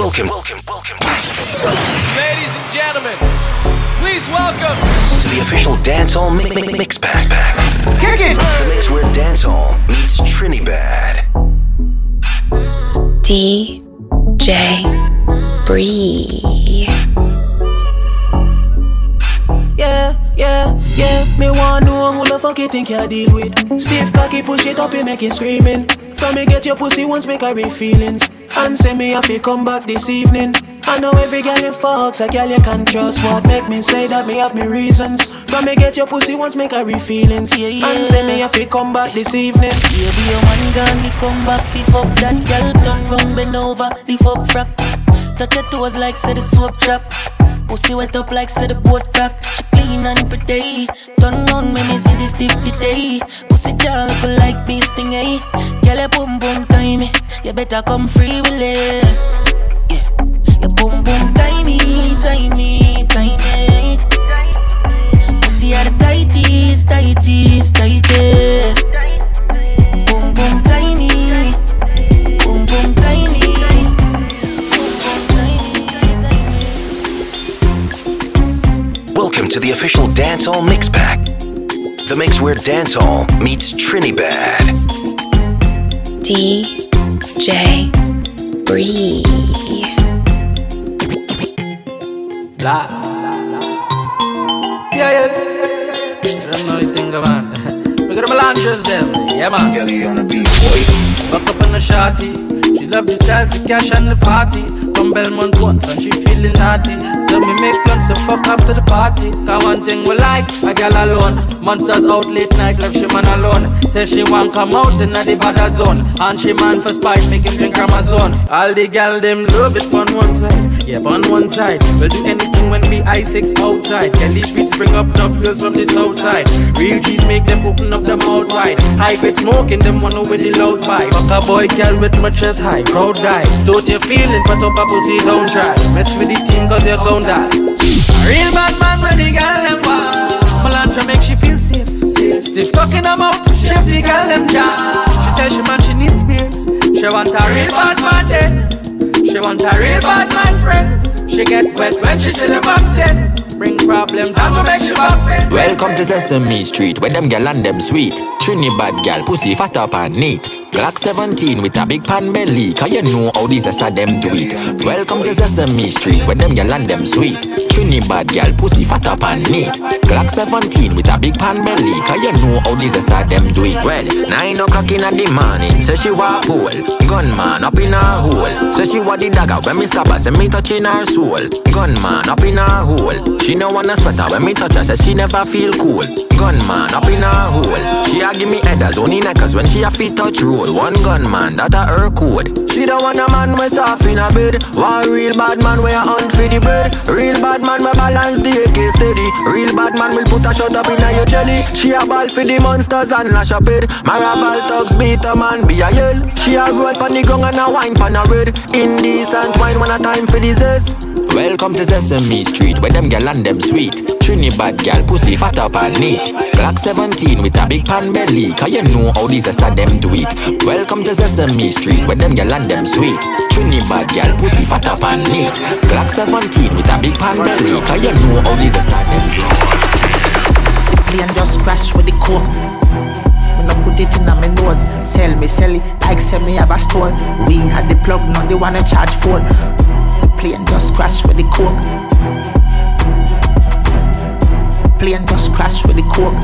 Welcome, welcome, welcome Ladies and gentlemen, please welcome to the official Dancehall mi- mi- Mix pass Pack. Kick it! The mix where dancehall meets Trinidad. DJ Bree. Yeah, yeah, yeah. Me want know who the fuck you think you deal with. Stiff cocky, push it up, you make it screaming. From me get your pussy once, make her real feelings. And say me if you come back this evening. I know every girl you fucks, a girl you can trust. What make me say that me have me reasons. From me get your pussy once, make her feelings. Yeah, yeah. And say me if you come back this evening. Yeah, be a man gone, he come back, fi fuck that girl, turn round, bend over, lift up frack. Touch your toes like say the soap drop. Pussy wet up like say the boat rock. She clean and pretty. Turn on, make me see this deep today. Pussy jar look like bee sting, eh? Girl, your boom boom timey. You better come free with it. Yeah, your boom boom timey, timey, timey. Pussy are the tightest, tightest, tightest. Welcome to the official Dancehall Mix Pack. The mix where dancehall meets Trinidad. DJ Bree. La. La la. Yeah, yeah. I don't know anything about Look at the melanges them. Yeah, man. Kelly on the beat, boy. Buck up in the shorty. She love the styles, the cash and the party. From Belmont once and she feeling naughty. So me make plans to fuck after the party. Cause one thing we like, a girl alone. Monsters out late night, left she man alone. Say she want come out in the bad zone. And she man for spite, make him drink Amazon. All the gal them love it on one side. Yeah, on one side. We'll do anything when we I6 outside. Kelly beats bring up tough girls from the south side. Real G's make them open up their mouth wide. High grade smoking them one with the loud pipe. Fuck a boy, girl with my chest high. Proud guy. Don't you feeling up a pussy, don't try. Mess with the team cause you're gon' die. A real bad man when the girl them wild. Melantra make she feel safe. Stiff talking her mouth, chef the girl them jaw. She tell she man she needs spears. She want a real bad man then. She want a real bad man friend. She get wet when she see the then. Bring problems, I'ma make back. Welcome to Sesame Street, where them gal and them sweet. Trinidad gal, pussy fat up and neat. Glock 17 with a big pan belly, cause you know how these are them do it. Welcome to Sesame Street, where them gal and them sweet. Trinidad gal, pussy fat up and neat. Glock 17 with a big pan belly, cause you know how these are them do it. Well, 9 o'clock in the morning, say she walk pole. Gunman up in her hole. Say she want the dagger when me stop her, say me touching her soul. Gunman up in her hole. She no wanna sweater when me touch her, say she never feel cool. Gunman up in her hole. She a give me headers only neckers when she a fit touch roll. One gunman, that a her code. She don't want a man we soft in a bed. One real bad man we a hunt for the bread. Real bad man we balance the AK steady. Real bad man will put a shot up in your jelly. She a ball for the monsters and lash up it. Maraval thugs beat a man be a yell. She a roll pan the gong and a wine pan a red. Indecent wine when a time for the zest. Welcome to Sesame Street, where them gal and them sweet. Trinidad gal, pussy fat up and neat. Glock 17 with a big pan belly, cause you know how these are them do it. Welcome to Sesame Street, where them gal and them sweet. Trinidad gal, pussy fat up and neat. Glock 17 with a big pan belly, cause you know how these are them do it. Plane just crash with the coke. Put it in a me nose. Sell me, sell it like sell me have a store. We had the plug, not the one I charge phone. The plane just crash with the coke. Plane just crash with the coke.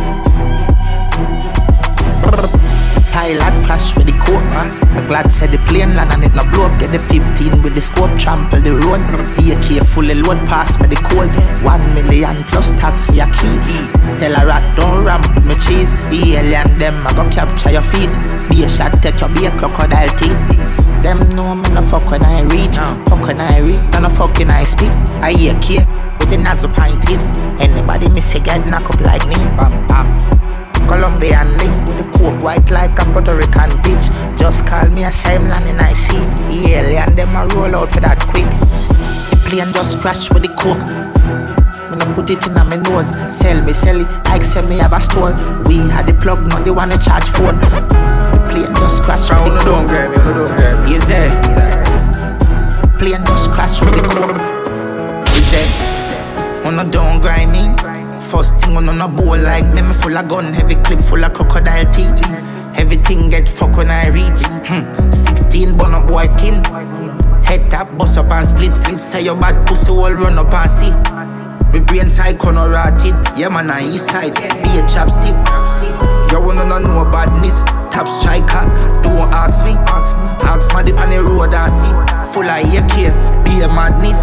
Pilot crash with the man. I'm glad said the plane land and it no blow up. Get the 15 with the scope, trample the road. AK fully load, pass me the code. One million plus tax for your key. Tell a rat don't ramp with me cheese. The alien them I go capture your feet. Be a shot, take your be a crocodile teeth. Them know me no fuck when I reach. Fuck when I reach, no fuck when I speak. I cake with the nozzle pint it. Anybody miss a get knock up like me. Bam bam. Colombian link with the coke white like a Puerto Rican bitch. Just call me a same land in I see. The alien them a roll out for that quick. The plane just crash with the coke. Me no put it in me nose. Sell me, sell it like say me have a store. We had the plug, not the one to charge phone. The plane just crash with the coke. Don't grab me, don't grab me. Is there? Plane just crash with the. We said, on a don't grind me. First thing on a bowl like me, me full of gun, heavy clip full of crocodile teeth. Everything get fuck when I reach. Hmm. 16 bun up boy skin. Head tap, bust up and split split. Say your bad pussy all run up and see. Me brain side corner rotted. Yeah man, I east side. Be a chapstick. You wanna know badness. Top striker. Don't ask me. Ask my dip on the road and see. Full of AK. Be a madness.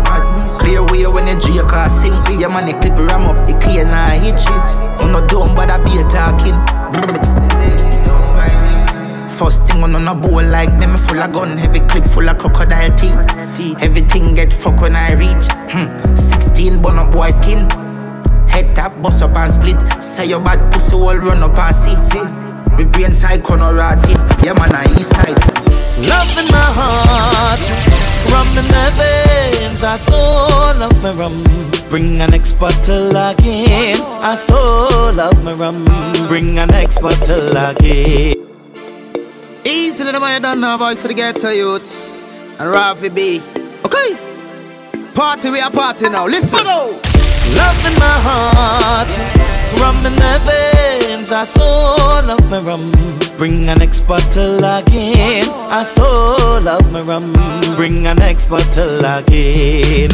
Clear way when the J car sing. See your man, the clip ram up. The clear now hit it. I'm not dumb, but I be talking. First thing on a bowl like me, me full of gun, heavy clip full of crocodile teeth. Everything get fuck when I reach. Hmm. 16 bun up boy skin. Head tap, bust up and split. Say your bad pussy all run up and see. see. Me brain side corner. Yeah man, I east side. Love in my heart, rum in my veins. I so love my rum. Bring an next bottle again. I so love my rum. Bring an next bottle again. Easily the man you don't know voice of the ghetto youths and Rafi B. Okay, party we are party now. Listen. Love in my heart, rum in my veins. I so love my rum. Bring an next bottle again. I so love my rum. Bring an next bottle again.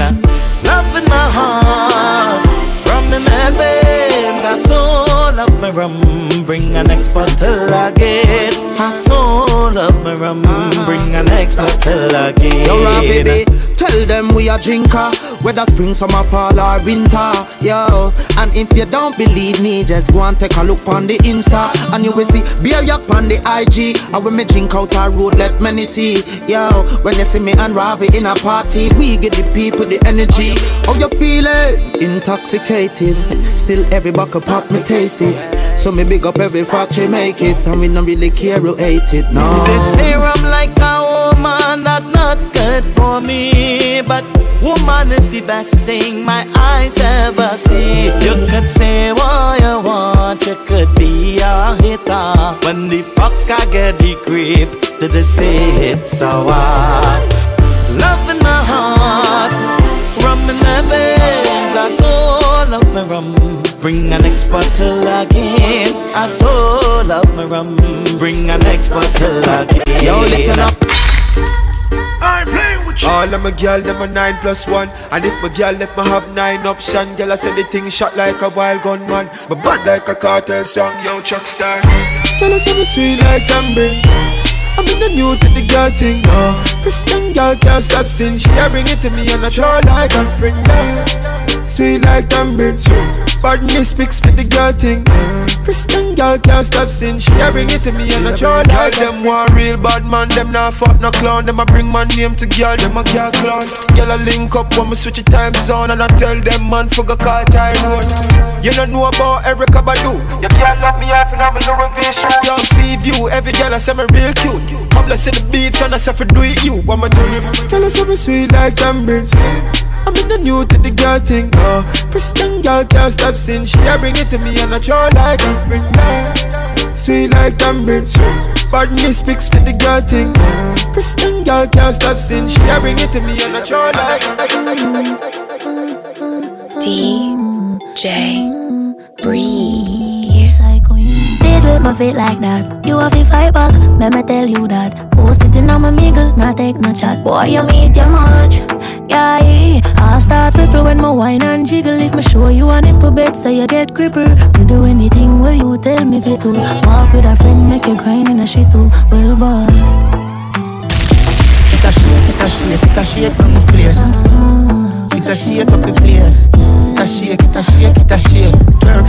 Love in my heart, rum in my veins. I so love my rum. Bring an next bottle again. I so love my rum. Bring an next bottle again. Yo, Rafi B, tell them we a drinker. Whether spring, summer, fall or winter. Yo, and if you don't believe me, just go and take a look on the Insta. And you will see beer yak on the IG. And when me drink out a road, let many see. Yo, when you see me and Ravi in a party, we get the people the energy. How you feeling? Intoxicated. Still every buckle pop me taste it. So me big up every factory make it. And we don't really care who hate it. No. They say I'm like a woman that's not good for me. But woman is the best thing my eyes ever see. You could say what you want, you could be a hitter. When the fox can get the grip, did they say it's so hard? Love in my heart, rum in my veins. I so love my rum. Bring an next bottle again. I so love my rum. Bring an next bottle again. Yo, listen up. I ain't playing with you. All of my girl, them a nine plus one. And if my girl left me have nine option, girl I say the thing shot like a wild gunman, but bad like a cartel song. Yo, Chuck Star. Tell us I'm sweet like tambourine. I'm in the new to the girl thing, no Christian girl can't stop sin She a bring it to me and I throw like a friend, yeah. Sweet like tambourine Badness mixed with the girl thing. Christian girl can't stop sin. She bring it to me and I like Girl them. want real bad man Them not fuck no clown. Them a bring my name to girl Them a girl clown. Girl a link up when me switch the time zone And I tell them man for go call Tyrone You don't know about Erykah Badu You can't love me off and I'm a Louis V shoe Young see view Every girl I say me real cute. I'm blessed the beats and I say for do it you. What am I doing? Tell us something sweet like tambourine I'm in the new to the girl thing, oh Christian girl can't stop sin She a bring it to me and I throw like a friend, yeah. Sweet like tambourine Badness speaks with the girl thing, oh. Christian girl can't stop sin She a bring it to me and I throw like a DJ Breeze. Fiddle my feet like that. You have to fight back, let me tell you that. Four sitting on my mingle, not take no chat. Boy, you meet your much. Yeah. I start ripple when my wine and jiggle. If me show you a nipple bed, so you get gripper. Me do anything where you tell me fit to. Walk with a friend, make you grind in a shit too. Well, boy. It a shake, it a shake, it a shake on the place. It a shake up the place. It a shake, it a shake, it a shake. Twerk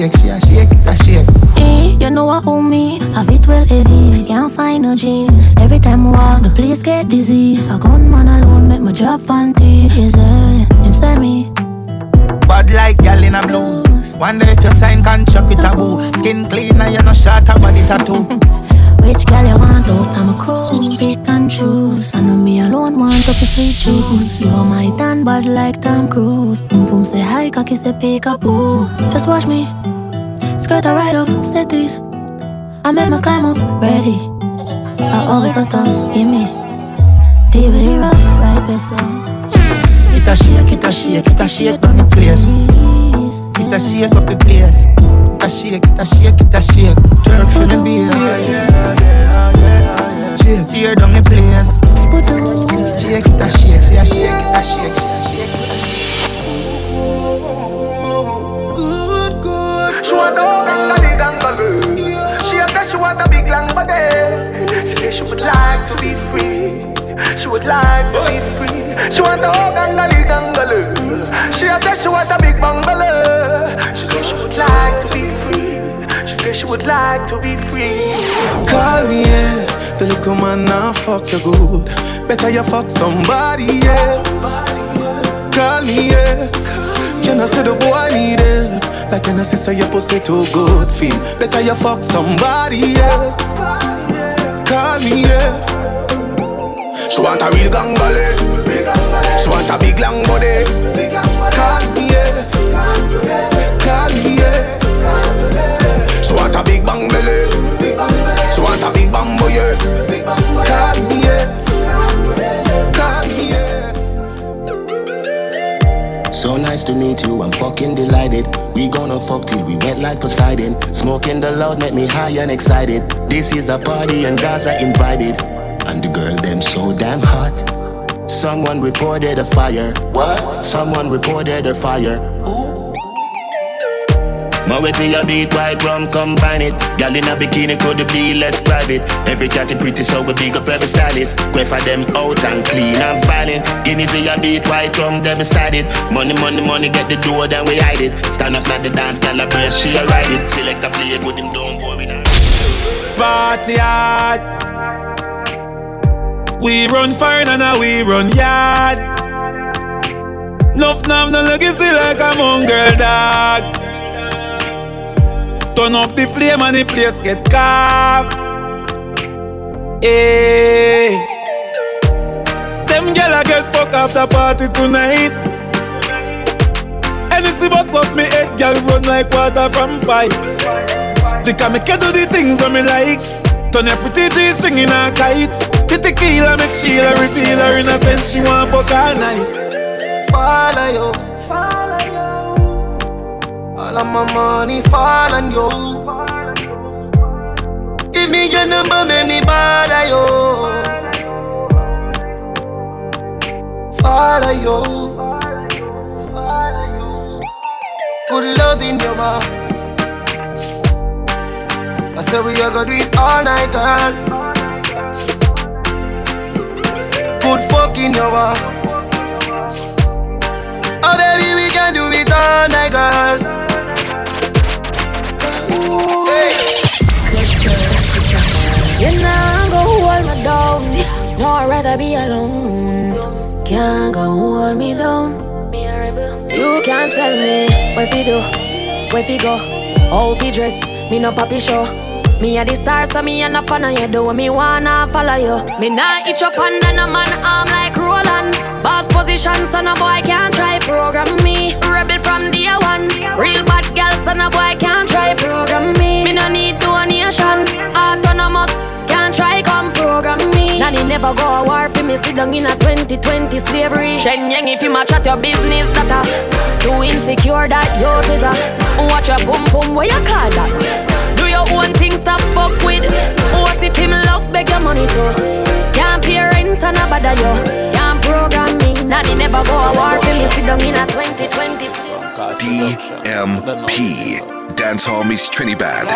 shake, it a shake, she a shake, it a shake. Eh, you know what own me? Have it well heavy, can't find no jeans. Every time I walk, the place get dizzy. A gunman alone make my job panty. Is it? Him say me. Bad like gal in a blues. Wonder if you sign contract with a boo. Skin clean and you no short a body tattoo. Which girl you want out? I'm a cool, pick and choose. I know me alone want up a sweet juice. You are my tan bad like Tom Cruise. Boom boom say hi, cocky say pick a boo. Just watch me, skirt a right off, it. I make my climb up, ready. I always so tough, give me. It rough, right there, It a shake, it a shake, it a shake on the place. It a shake up the place. It a shake, it a shake, it a shake. Twerk for the beer. Tear down the place. Shake it a shake, it a shake, it a shake, it a shake. She want a gangali gangalu. She a say she want a big long body. She say she would like to be free. She would like to be free. She want a gangali gangalu. She a say she want a big bungalow. She say she would like to be free. She say she would like to be free. Call me, yeah. The little man now fuck you good. Better you fuck somebody else. Call me, yeah. Can I say the boy need it? Like I say your pussy too good feel. Better you fuck somebody else. Call me, yeah. She want a real gangale. She want a big long body. Call me, yeah. Call me, yeah. She want a big bang belly. She want a big bang boy. Call me, So nice to meet you, I'm fucking delighted. We gonna fuck till we wet like Poseidon. Smoking the loud make me high and excited. This is a party and guys are invited. And the girl them so damn hot. Someone reported a fire. What? Someone reported a fire. My with me a beat white rum combine it. Gal in a bikini could be less private. Every cat pretty so we big up every stylist. Go for them out and clean and violent. Guineas we a beat white rum they beside it. Money money money get the door then we hide it. Stand up at the dance gal a she a ride it. Select a play good him don't go with Party hard. We run fire and now we run yard. Nuff nav no legacy like a mongrel dog. Turn up the flame and the place get carved. Hey. Them gyal a get fuck after party tonight. Anything but fuck me head, gyal run like water from pipe. They can make you do the things that me like. Turn your pretty G string in a kite. Get the tequila make Sheila reveal her innocent. She want fuck all night. Follow you. All of my money fall on you. Give me your number, make me bother you. Follow you. Follow you. Good love in your mouth. I said we are gonna do it all night, girl. Good fuck in your mouth. Oh baby, we can do it all night, girl. You know, go hold me down. No, I'd rather be alone. Can't go hold me down. You can't tell me what we do, where we go, how we dress. Me no papi show. Me a the star, so me a no fan of you. Do me wanna follow you. Me nah itch up under no man arm like Roland. Boss position, so no boy can't try program me. Rebel from day one. Real bad girl, so no boy can't try program me. Me no need donation. Autonomous, can't try come program me. Nanny never go a war for me. Sit down in a 2020 slavery. Shen Yang, if you match at your business, that a too insecure that you is a watch your boom boom. Where you call that? Do your own thing, stop fuck with. What if him love beg your money too? Can't pay rent and a bother you. Can't program me. Nanny never go a war for me. Sit down in a 2020 DMP. Dancehall meets Trinidad.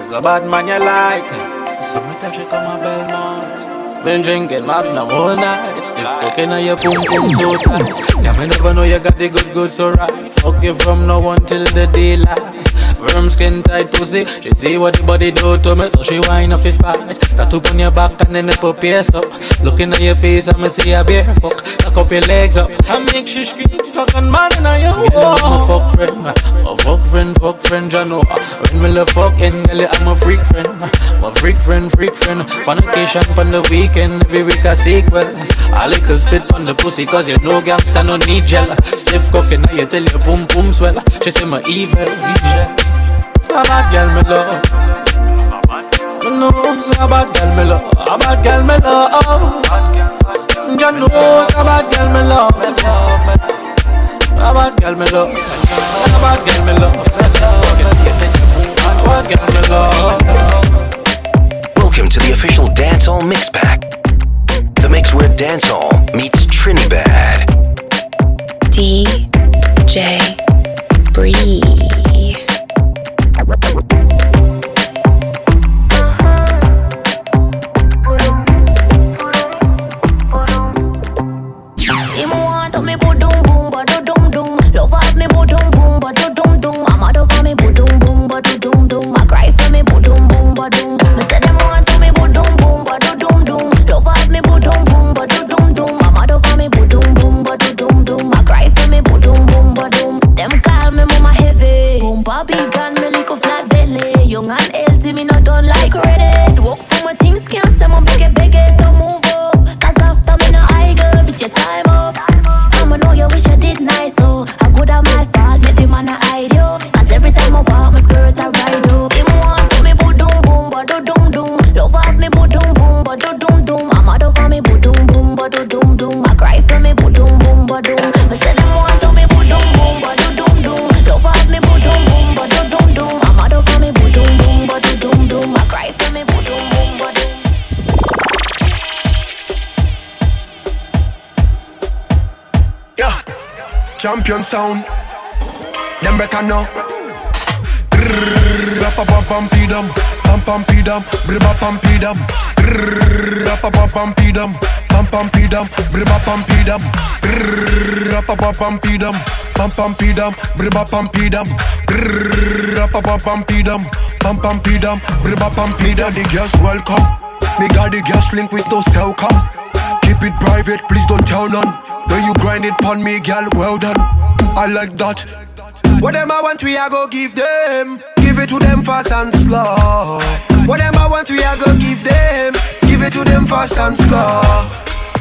It's a bad man you like. Summertime she come a Belmont. Been drinking Magnum all night. Still cooking on your pum so tight. Yeah, me never know you got the good good so right. Fuck you from now until the daylight. Firm skin tight pussy. She see what the body do to me, so she whine off his spine. Tattoo on your back and then the pierce up. Looking at your face, I'ma see a bear fuck. Lock up your legs up. I make she scream. Fucking man in your wall. My fuck friend, my fuck friend, fuck friend, you know. When me love fucking, girl, I'm a freak friend. My freak friend, freak friend. Fornication on the weekend, every week a sequel. I like to spit on the pussy, cause you know gangsta no need gel. Stiff cooking, now you tell your boom boom swell. She say my evil, evil. A bad girl me love. Say a bad girl me love. A bad girl me love. You know, say a bad girl me love. A bad girl me love. A bad girl me love. A bad girl me love. Welcome to the official Dancehall Mix Pack. The mix where dancehall meets Trinidad. DJ Bree. Pidam. Rapa pam pidam, pam pam pidam, briba pam pidam. Rapa pam pidam, pam pam pidam, briba pam pidam. The girls welcome. Me got the girls link with no cell come. Keep it private, please don't tell none. When you grind it pon me, girl, well done. I like that. What them I want, we I go give them. Give it to them fast and slow. What them I want, we I go give them. Give it to them fast and slow.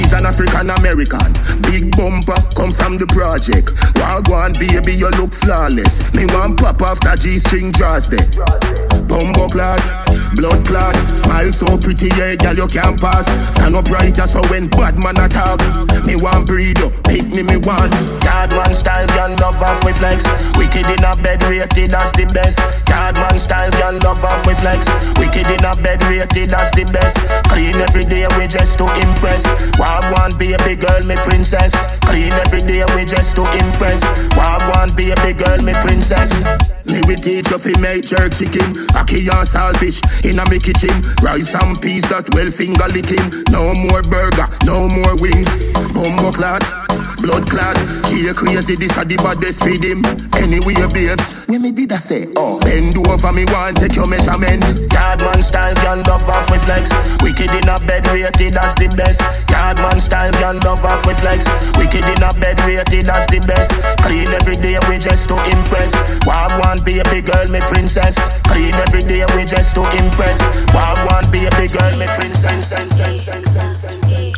She's an African American. Big bumper, comes from the project. Wagwan, baby, you look flawless. Me want pop after G string draws there. Bumbo clot, blood clot. Smile so pretty, yeah, girl, you can't pass. Stand up right, so when bad man attack. Me want breed you, pick me, me want. God one style, girl, love off with flex. Wicked in a bed, rated as the best. God one style, girl, love off with flex. Wicked in a bed, rated as the best. Clean every day, we just to impress. Wagwan, baby girl, me princess. Clean every day, we just to impress. Wagwan, baby girl, me princess. Me we teach you fi make jerk chicken, ackee and in a me kitchen. Rice and peas that well finger licking. No more burger, no more wings. Bumbo clot, blood clot. She a crazy, this a the baddest rhythm. Anyway, babes, when me did I say, oh, bend over me want take your measurement. Yardman style, love off with flex. Wicked in a bed, rated as the best. Yardman style, girl, love off with flex. Wicked in a bed, rated as the best. Clean every day, we just to impress. Wagwan, baby girl, me princess. Clean every day, we just to impress. Wagwan, baby girl, me princess.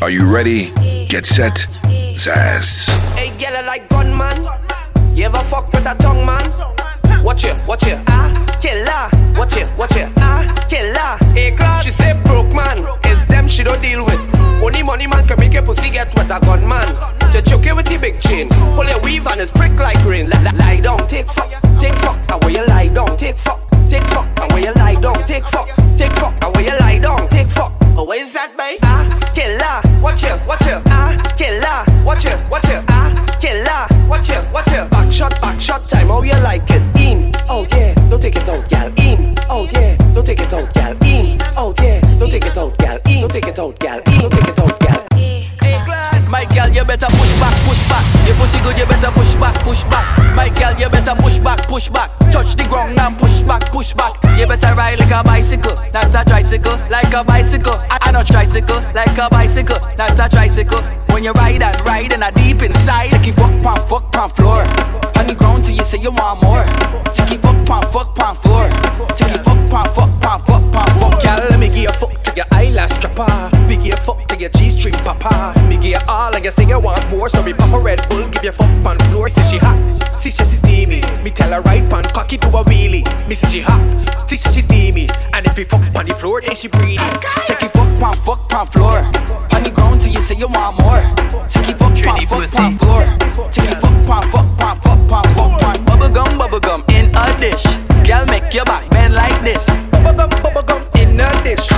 Are you ready? Get set. Zaz. Hey, girl, I like gunman. You ever fuck with a tongue man? Watch it, watch it, ah, killer. Watch it, watch it, ah, killer. Hey, class, she say broke man. It's them she don't deal with. Only money man can make your pussy get wet a gunman. To choke you with the big chain. Pull your weave and it's prick like rain. Lie, lie, lie down, take fuck, take fuck. And where you lie down, take fuck, take fuck. And where you lie down, take fuck, take fuck. And where you lie down, take fuck. Oh, where is that, babe? Ah, killer. Watch it, watch it, ah, killer. Watch it, watch it, ah, killer. Watch it, watch it. Back shot, back shot time. How you like it? In, oh yeah, don't take it out, gal. In, oh yeah, don't take it out, gal. In, oh yeah, don't take it out, gal. In, don't take it out, gal. In, don't take it out, gal. My girl, you better push back, push back. Pussy good, you better push back, push back. My girl, you better push back, push back. Touch the ground and push back, push back. You better ride like a bicycle, not a tricycle. Like a bicycle, I, I not tricycle. Like a bicycle, not a tricycle. When you ride and ride and a deep inside, take fuck, pump, fuck, pump floor. On the ground till you say you want more. Take fuck, pump, fuck, pump floor. Take fuck, pump, fuck, pump, fuck, pump, fuck. Girl, let me give you fuck to your eyelash. Me give you fuck to your G-string papa. Me give you all and you say you want more, so me pop a Red Bull, give you fuck on floor. Say she hot, see she steamy. Me tell her right pan cocky do a wheelie. Me say she hot, see she she steamy. And if you fuck on the floor, then she breathe. Take it fuck, pump, fuck, pump floor. On the ground till you say you want more. Take it fuck, pump, fuck, pump floor. Take it fuck, pump, fuck, pump, fuck, pump, fuck, pump. Bubble gum, bubble gum in a dish. Girl, make your back bend like this. Bubble gum, bubble gum in a dish.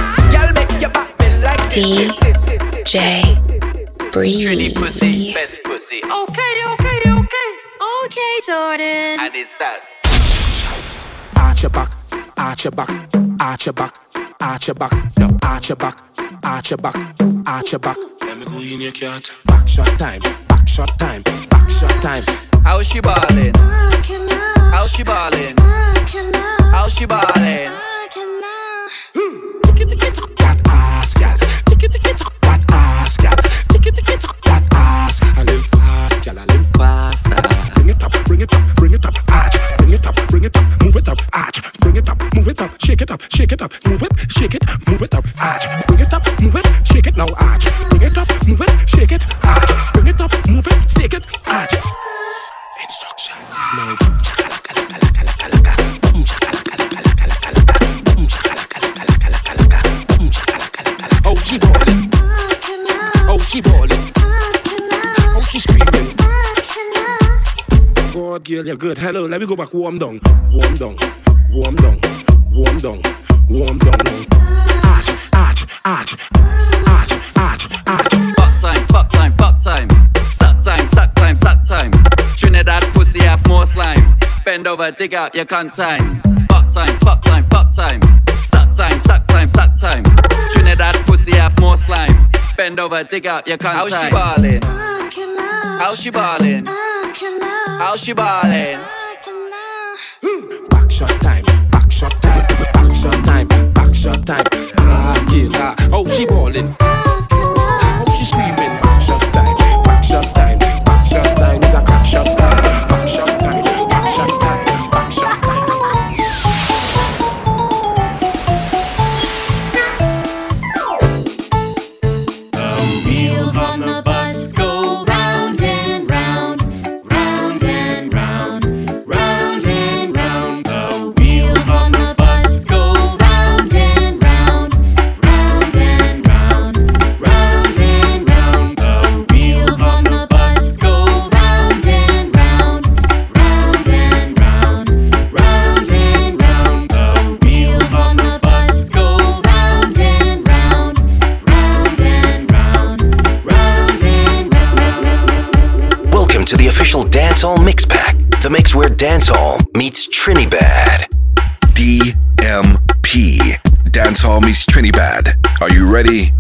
Make your back bend like this. DJ Breathe. pussy, best pussy. Okay, okay, okay. Okay, Jordan. And it's that. Arch your back, arch your back, arch your back, arch your back, no, arch your back, arch your back, arch your back. Let me go in your cat. Back shot time, back shot time, back shot time. How she ballin'? How she ballin'? How she ballin'? That ass, gal. That ass. That ass. A little fast. A little faster. Bring it up, bring it up, bring it up, arch. Bring it up, bring it up, move it up, arch. Bring it up, move it up, shake it up, shake it up, move it, shake it, move it up, arch. Bring it up, move it, shake it now, arch. Bring it up, move it, shake it, arch. Bring it up, move it, shake it, arch. Instructions now. She ballin'. Oh, she ballin'. Oh, she screaming. God, girl, you're good. Hello, let me go back. Warm down. Warm down. Warm down. Warm down. Warm down now. Arch, arch, arch. Arch, arch, arch. Fuck time, fuck time, fuck time. Suck time, suck time, suck time. Trinidad pussy have more slime. Bend over, dig out your cunt time. Fuck time, fuck time, fuck time. More slime. Bend over, dig out your cunt How she ballin'? How she ballin'? How she ballin'? Back shot time, back shot time, back shot time, back shot time. Ah, killer. Oh, she ballin'. Dancehall meets Trinidad. DMP. Dancehall meets Trinidad. Are you ready?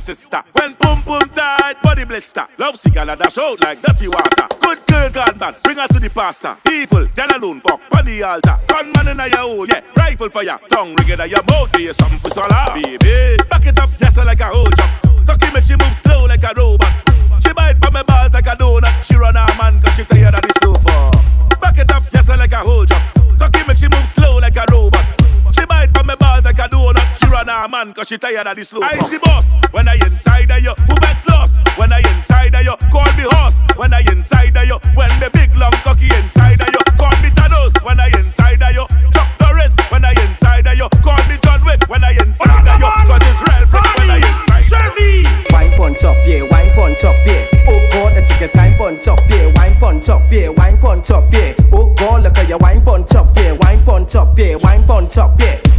Sister. When boom boom tight, body blister. Love cigar dash out like dirty water. Good girl gone bad, bring her to the pastor. Evil, then alone fuck on the altar. Gunman in your hole, yeah, rifle for ya. Tongue ring in your mouth, you something for swallow. Baby, back it up, yes, like a whole jump. Tucky make she move slow like a robot. She bite by my balls like a donut. She run her man cause she tired of the slow. Back it up, yes, like a whole jump. Tucky make she move slow like a robot. She bite by my balls like a donut. She run her man cause she tired of the slow I see boss, when I inside of you, who backs lost? When I inside of you, call me horse. When I inside of you, when the big long cocky inside of you, call me Thanos. When I inside of you, Chuck Norris. When I inside of you, call me John Wick. When I inside of you, cause it's real freak. When I inside Chevy. Wine pon top, yeah, wine pon top, yeah. Oh God, let's take your time pon top, yeah. Wine pon top, yeah, wine pon top, yeah. Oh God, look at your wine pon top, yeah, wine pon top, yeah. Oh God,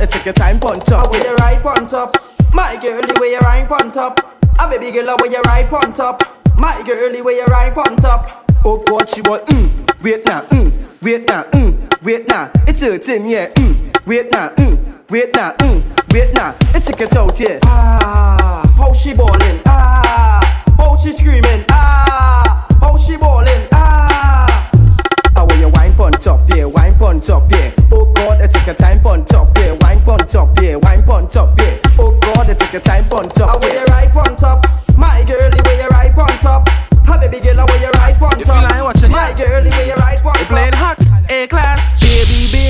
I take your time pon top. Where you ride pon top, my girlie, where you ride pon top. A baby girl, where you ride pon top, my girlie, where you ride pon top. Oh God, she want mm, wait now, mm, wait now, mm, wait now. It's hurting, yeah, mm, wait now, mm, wait now, mm, wait now. It's take it out, yeah. Ah, how she ballin', ah, how she screaming, ah, how she ballin', ah yeah, wine punch top, yeah, wine punch top, yeah. Oh God, I take a time punch top, yeah, wine punch top, yeah, wine punch top, yeah. Oh God, I take a time punch top. I wear your right punch top, my girl, you wear your right punch top, Ha baby girl, I wear your right punch top, You feel like watching my girl, you wear your right punch up. Playing hot, A class.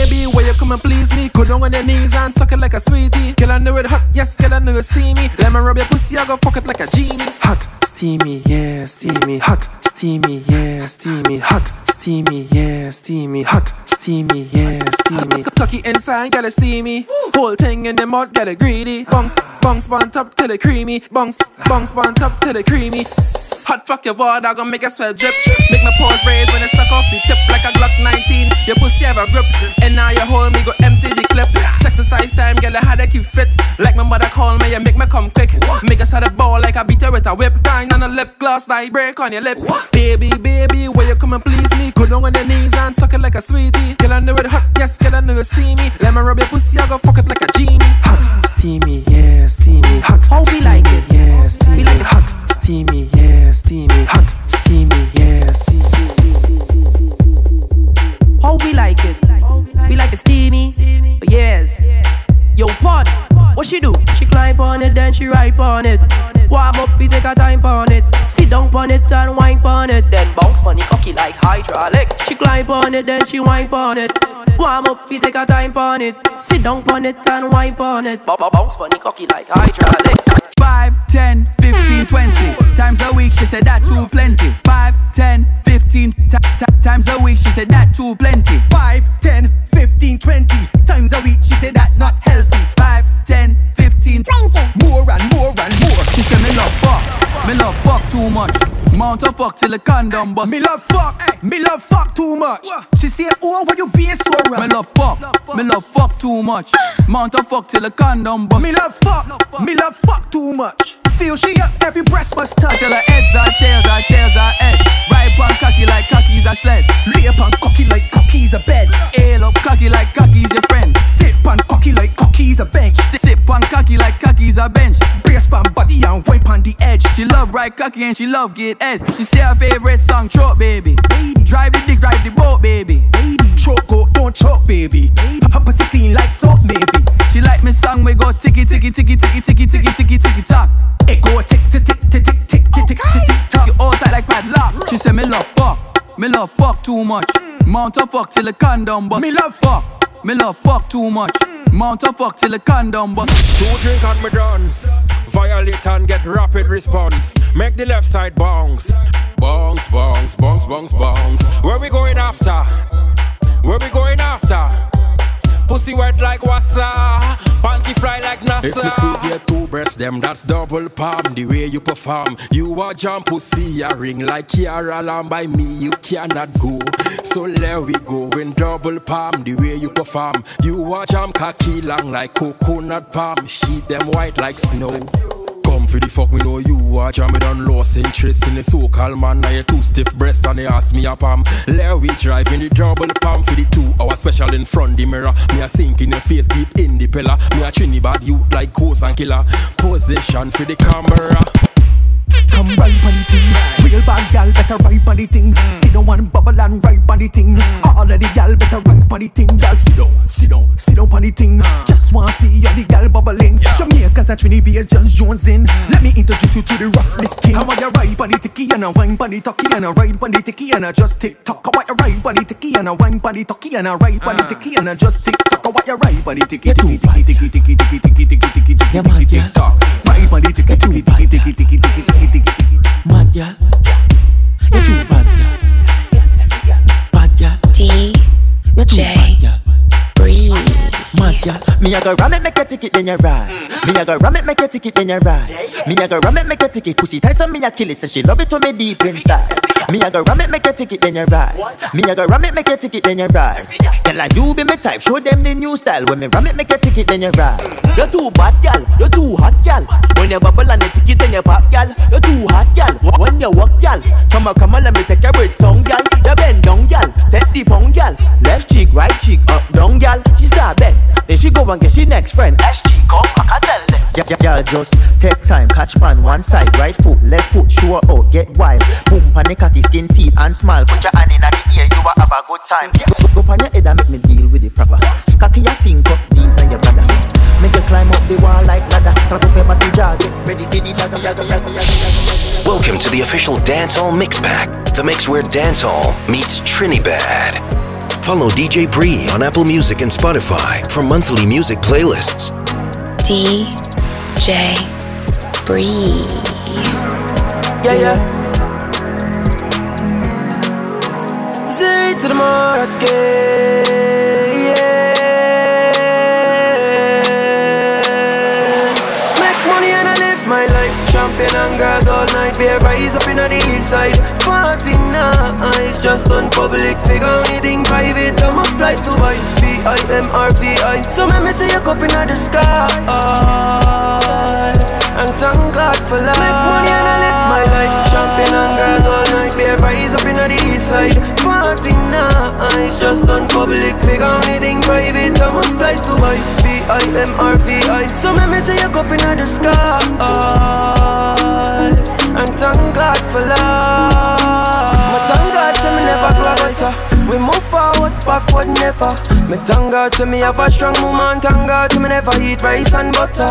Baby, where you come and please me? Go down on your knees and suck it like a sweetie. Girl, I know it hot, yes, girl, I know it steamy. Let me rub your pussy, I go fuck it like a genie. Hot, steamy, yeah, steamy. Hot, steamy, yeah, steamy. Hot, steamy, yeah, steamy. Hot, steamy, yeah, steamy. Cocky inside, get it steamy. Whole thing in the mud, get it greedy. Bungs, bungs, bun top till it creamy. Bungs, bungs, bun top till it creamy. Hot fuck your water, I gon' make a sweat drip. Make my pores raise when it suck off the tip like a Glock 19. Your pussy have a grip, and now you hold me, go empty the clip. Exercise time, girl, I had to keep fit. Like my mother call me, you make me come quick. Make us had a ball like I beat her with a whip. Dine on a lip gloss, like break on your lip. Baby, baby, where you come and please me? Go down on your knees and suck it like a sweetie. Girl, I know it hot, yes, girl, I know it steamy. Let me rub your pussy, I go fuck it like a genie. Hot, steamy, yeah, steamy. Hot, How we like it? yeah, steamy. We like it hot, steamy, yeah, steamy. Hot, steamy, yeah, steamy. How we like it? We like it steamy. Oh, yes. Yo, pod, what she do? She climb on it, then she ride on it. Warm up, fi take a time on it. Sit down on it and wine on it. Then bounce money cocky like hydraulics. She climb on it, then she wine on it. Warm up, fi take a time on it. Sit down on it and wine on it. Bo- bo- Bounce money cocky like hydraulics. 5, 10, 15, 20 times a week. She said that too plenty. 5, 10, 15 ti- ti- times a week. She said that too plenty. 5, 10, 15, 20 times a week. She said that's not healthy. 5, 10, 15, 20 more and more and more. She said me love fuck, me love fuck too much. Mount a fuck till the condom bust. Me love fuck, me love fuck too much. She said, Oh, why you being so rough? Me love fuck, me love fuck too much. Mount a fuck till the condom bust. Me love fuck, me love fuck too much. Feel she up, every breast must touch. Till her heads are tails are tails are head. Ride on cocky like cocky's a sled. Lay upon cocky like cocky's a bed. Ail up cocky like cocky's your friend. Sit on cocky like cocky's a bench. Sit, sit on cocky like cocky's a bench. Brace pan body and wipe on the edge. She love ride cocky and she love get head. She say her favorite song, Throat Baby. Drive the dick, drive the boat, baby. Choke go, don't choke, baby. Her pussy clean like soap, baby. She like me song, we go ticky ticky ticky ticky ticky ticky ticky ticky tock. It go tick tick tick tick tick tick tick tick tick tick tock. You all tight like padlock. She say me love fuck, me love fuck too much. Mount a fuck till the condom bust. Me love fuck, me love fuck too much. Mount a fuck till the condom bust. Two drink and me dance. Violate and get rapid response. Make the left side bounce. Bounce, bounce, bounce, bounce, bounce. Where we going after? Where we going after? Pussy wet like wassa, panty fly like NASA. If me squeeze your two breasts, them that's double palm. The way you perform, you a jump pussy a ring like Kiara Lamb. By me, you cannot go. So there we go in double palm. The way you perform, you a jump cocky long like coconut palm. She them white like snow. For the fuck, me know you are jam it on lost interest in the so-called man. Now you two stiff breasts and they ask me a palm. Let we drive in the double palm for the two hour special in front the mirror. Me a sink in your face deep in the pillar. Me a Trinidad you like ghost and killer. Position for the camera. Come right on the thing. Real bad gal better right on the thing. Sit down and bubble and right on the thing. All of the gal better right on the thing. Gal sit down, sit down, sit down on the thing. Just wanna see you the gal bubbling. Jamaicans and Trinidad just Jones in. Let me introduce you to the roughness king. Come on, you right on the ticky and a wine on the tucky and a ride on the ticky and a just tick tock. Come on, you right on the ticky and a wine on the tucky and a ride on the ticky and a just tick tock. Come on, you right on the ticky ticky ticky ticky ticky ticky ticky ticky ticky ticky ticky tick tock. Right on the ticky ticky ticky ticky ticky ticky ticky ticky ticky. Mad girl, you too bad girl. Bad girl, D you too bad girl. Mad girl, me a go ram it, make a ticket, then you ride. Me a go ram it, make a ticket, then you ride. Me a go ram it, make a ticket, pussy tight, so me a kill it, so she love it when me deep inside. Me a go ram it, make a ticket, then you ride. Me a go ram it, make a ticket, then you ride. Girl, like you be me type, show them the new style. When me ram it, make a ticket, then you ride. You're too bad, gal. You're too hot, gal. When you bubble on the ticket, then you pop, gal. You're too hot, gal. When you walk, gal. Come on, come on, let me take your breath, tongue, gal. You bend down, gal. Take the phone, gal. Left cheek, right cheek, up, down, gal. She start back. Then she go and get she next friend. SG, come, I can tell them. Yeah, yeah, yeah, just take time, catch pan one side, right foot, left foot, show her out, get wild. Boom, pan the skin teeth and smile. Put your hand in the ear, you will have a good time. Go, go pan your head and make me deal with it proper. Cocky, you sink up deep in your brother. Make you climb up the wall like ladder. Strap up your body jar, get ready for the dagger, dagger, dagger, dagger. Welcome to the official Dancehall Mix Pack, the mix where dancehall meets Trinidad. Follow DJ Bree on Apple Music and Spotify for monthly music playlists. DJ Bree. Yeah, yeah. Zero to the market, yeah. Make money and I live my life. Champion and girls all night. Beer rise up in the east side. 49 eyes just on public figure. Anything private, I'm a flight to buy. B-I-M-R-V-I. So let me see a cup in the sky. And thank God for life. Make money and I live my life. Champion and girls all night. Beer rise up side. 49 eyes just on public figure. Anything private, I'm a flight to buy. B-I-M-R-V-I. So let me see a cup in the sky. And thank God for love. But thank God to me never grow gutter. We move forward, backward never. Me thank God to me have a strong woman. Thank God to me never eat rice and butter.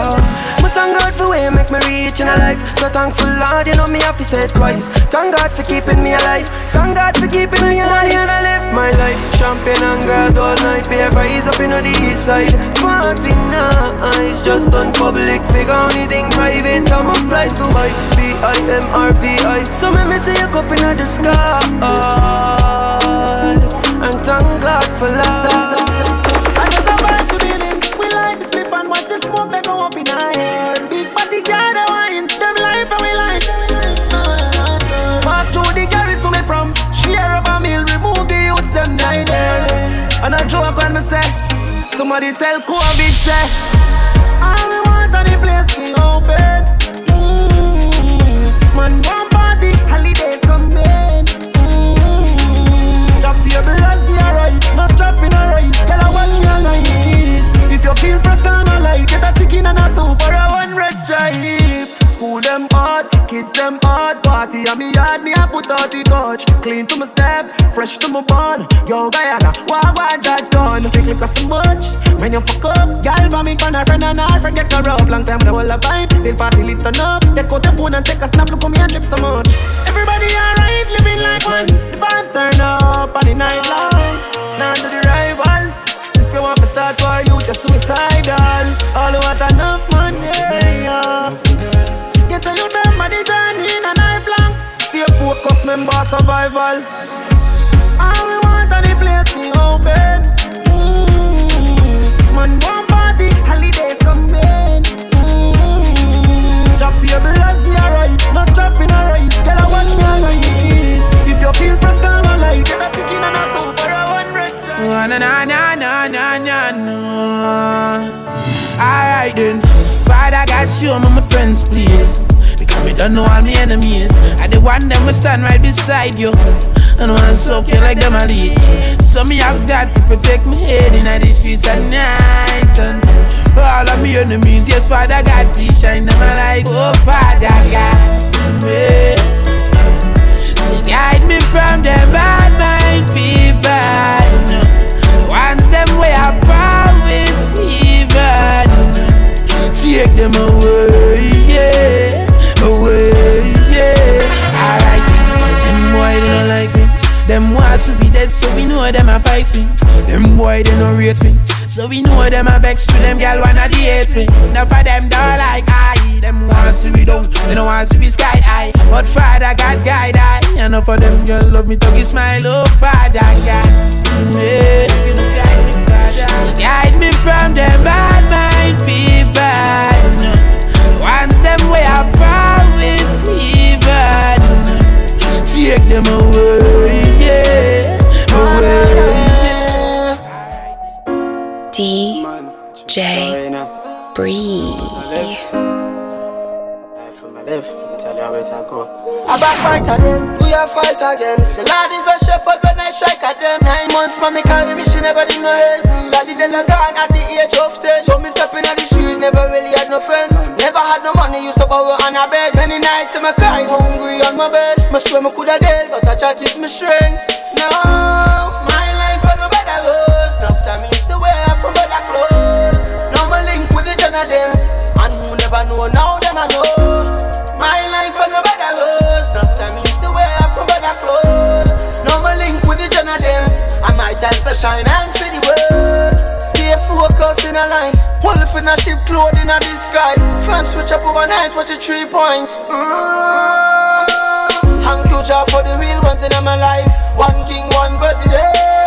Me thank God for way make me reach in a life. So thankful Lord, you know me have to say twice. Thank God for keeping me alive. Thank God for keeping me alive. And I live my life. Champion and girls all night. Beer rise up in the east side. 49 eyes just on public figure. Anything private, I'm a fly to my B-I-M-R-V-I. So me see a cup in the sky. And thank God for love. I just a vibes to be in. We like the spliff and watch the smoke that go up in our. Big body girl, they wine. Them life and we life. Pass through the garage to me from. Share up remove the youths, them nightmare. And I joke when me say, somebody tell COVID say, all we want on the place we open. Mm-hmm. Man, one party, holidays coming. Mm-hmm. Drop table as we arrive, no strap in a ride. Tell her watch me all night. If you feel and a get a chicken and a soup or a one. School them hard, kids them hard. Party on me yard, me I put out the coach. Clean to my step, fresh to my bone. Yo, Guyana, why why that's done? Drink liquor so much, when you fuck up. Girl, me, con her friend and her friend get up. Long time the whole of vibe, till party lit on up. Take out the phone and take a snap, look at me and drip so much. Everybody alright, living like one. The vibes turn up on the night long. Now to the rival. If you want to start war, you just suicidal. Focused, member survival. All we want on the place we open. Mm-hmm. Man, one party, holidays coming. Mm-hmm. Drop table as we arrive. No strap in a ride. Girl, I watch me night. If you feel fresh and a light, get a chicken and a soup or a one stripe. Oh, na na na na na na no. Alright then, Father God, show me my friends, please. Me don't know all my enemies. I the one them will stand right beside you. And want soak you like them a leech. So me ask God to protect me head in the streets at night. And all of my enemies, yes, Father God, please shine them a light. Oh, Father God, yeah. So guide me from the bad mind people. No. Ones them way I promise even. Take them away, yeah. Fight me. Them boy they don't rate me. So we know them a vex to them gal wanna date me. Now for them don't like I. Them wants to be down, they don't want to be sky high. But Father God guide I. And enough for them girl love me, talk smile, oh Father God. Yeah, me. So guide me from them bad mind people. No. The ones them way I promise even. Take them away. you DJ Bree. I backfight at them, we are fight against The Lord is my shepherd when I strike at them. Nine months, mommy carry me, she never did no help. Daddy then I gone at the age of ten. So me stepping on the street, never really had no friends. Never had no money, used to borrow on a bed. Many nights I cry hungry on my bed. Me swear me coulda dead, but I try keep me strength. Now, my life for no better road Enough time is the way of them, and who never know now them I know. My life for no better goes. Enough time used to wear from better clothes. No my link with the gen of them, and my time for shine and see the world. Stay focused in a line. Wolf in a sheep clothing in a disguise. Front switch up overnight, watch your three points. Mm. Thank you, Jah, for the real ones in my life. One king, one president.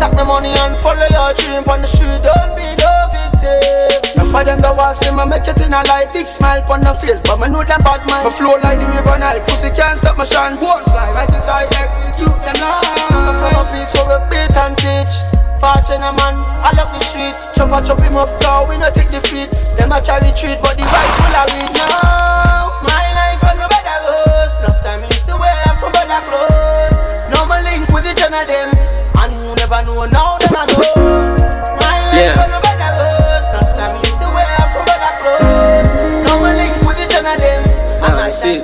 Stack the money and follow your dream on the street. Don't be no victim. Enough of them that was see me make it in a light. Big smile on the face, but me know them bad man. Me flow like the river Nile. Pussy can't stop my shine. Won't fly, right it I execute them now. Cause I'm a piece of a beat and teach. Fortune a man, I love the street. Chop a chop him up, down, we no take defeat. Them a try retreat, but the right full of weed now. My life and no better goes. Enough time used to wear from better clothes. Now my link with the ten of them, never know now them I know. My life Yeah. no better goes. Enough time used to wear from better clothes. Now my link with the ten of them, and ah, my see.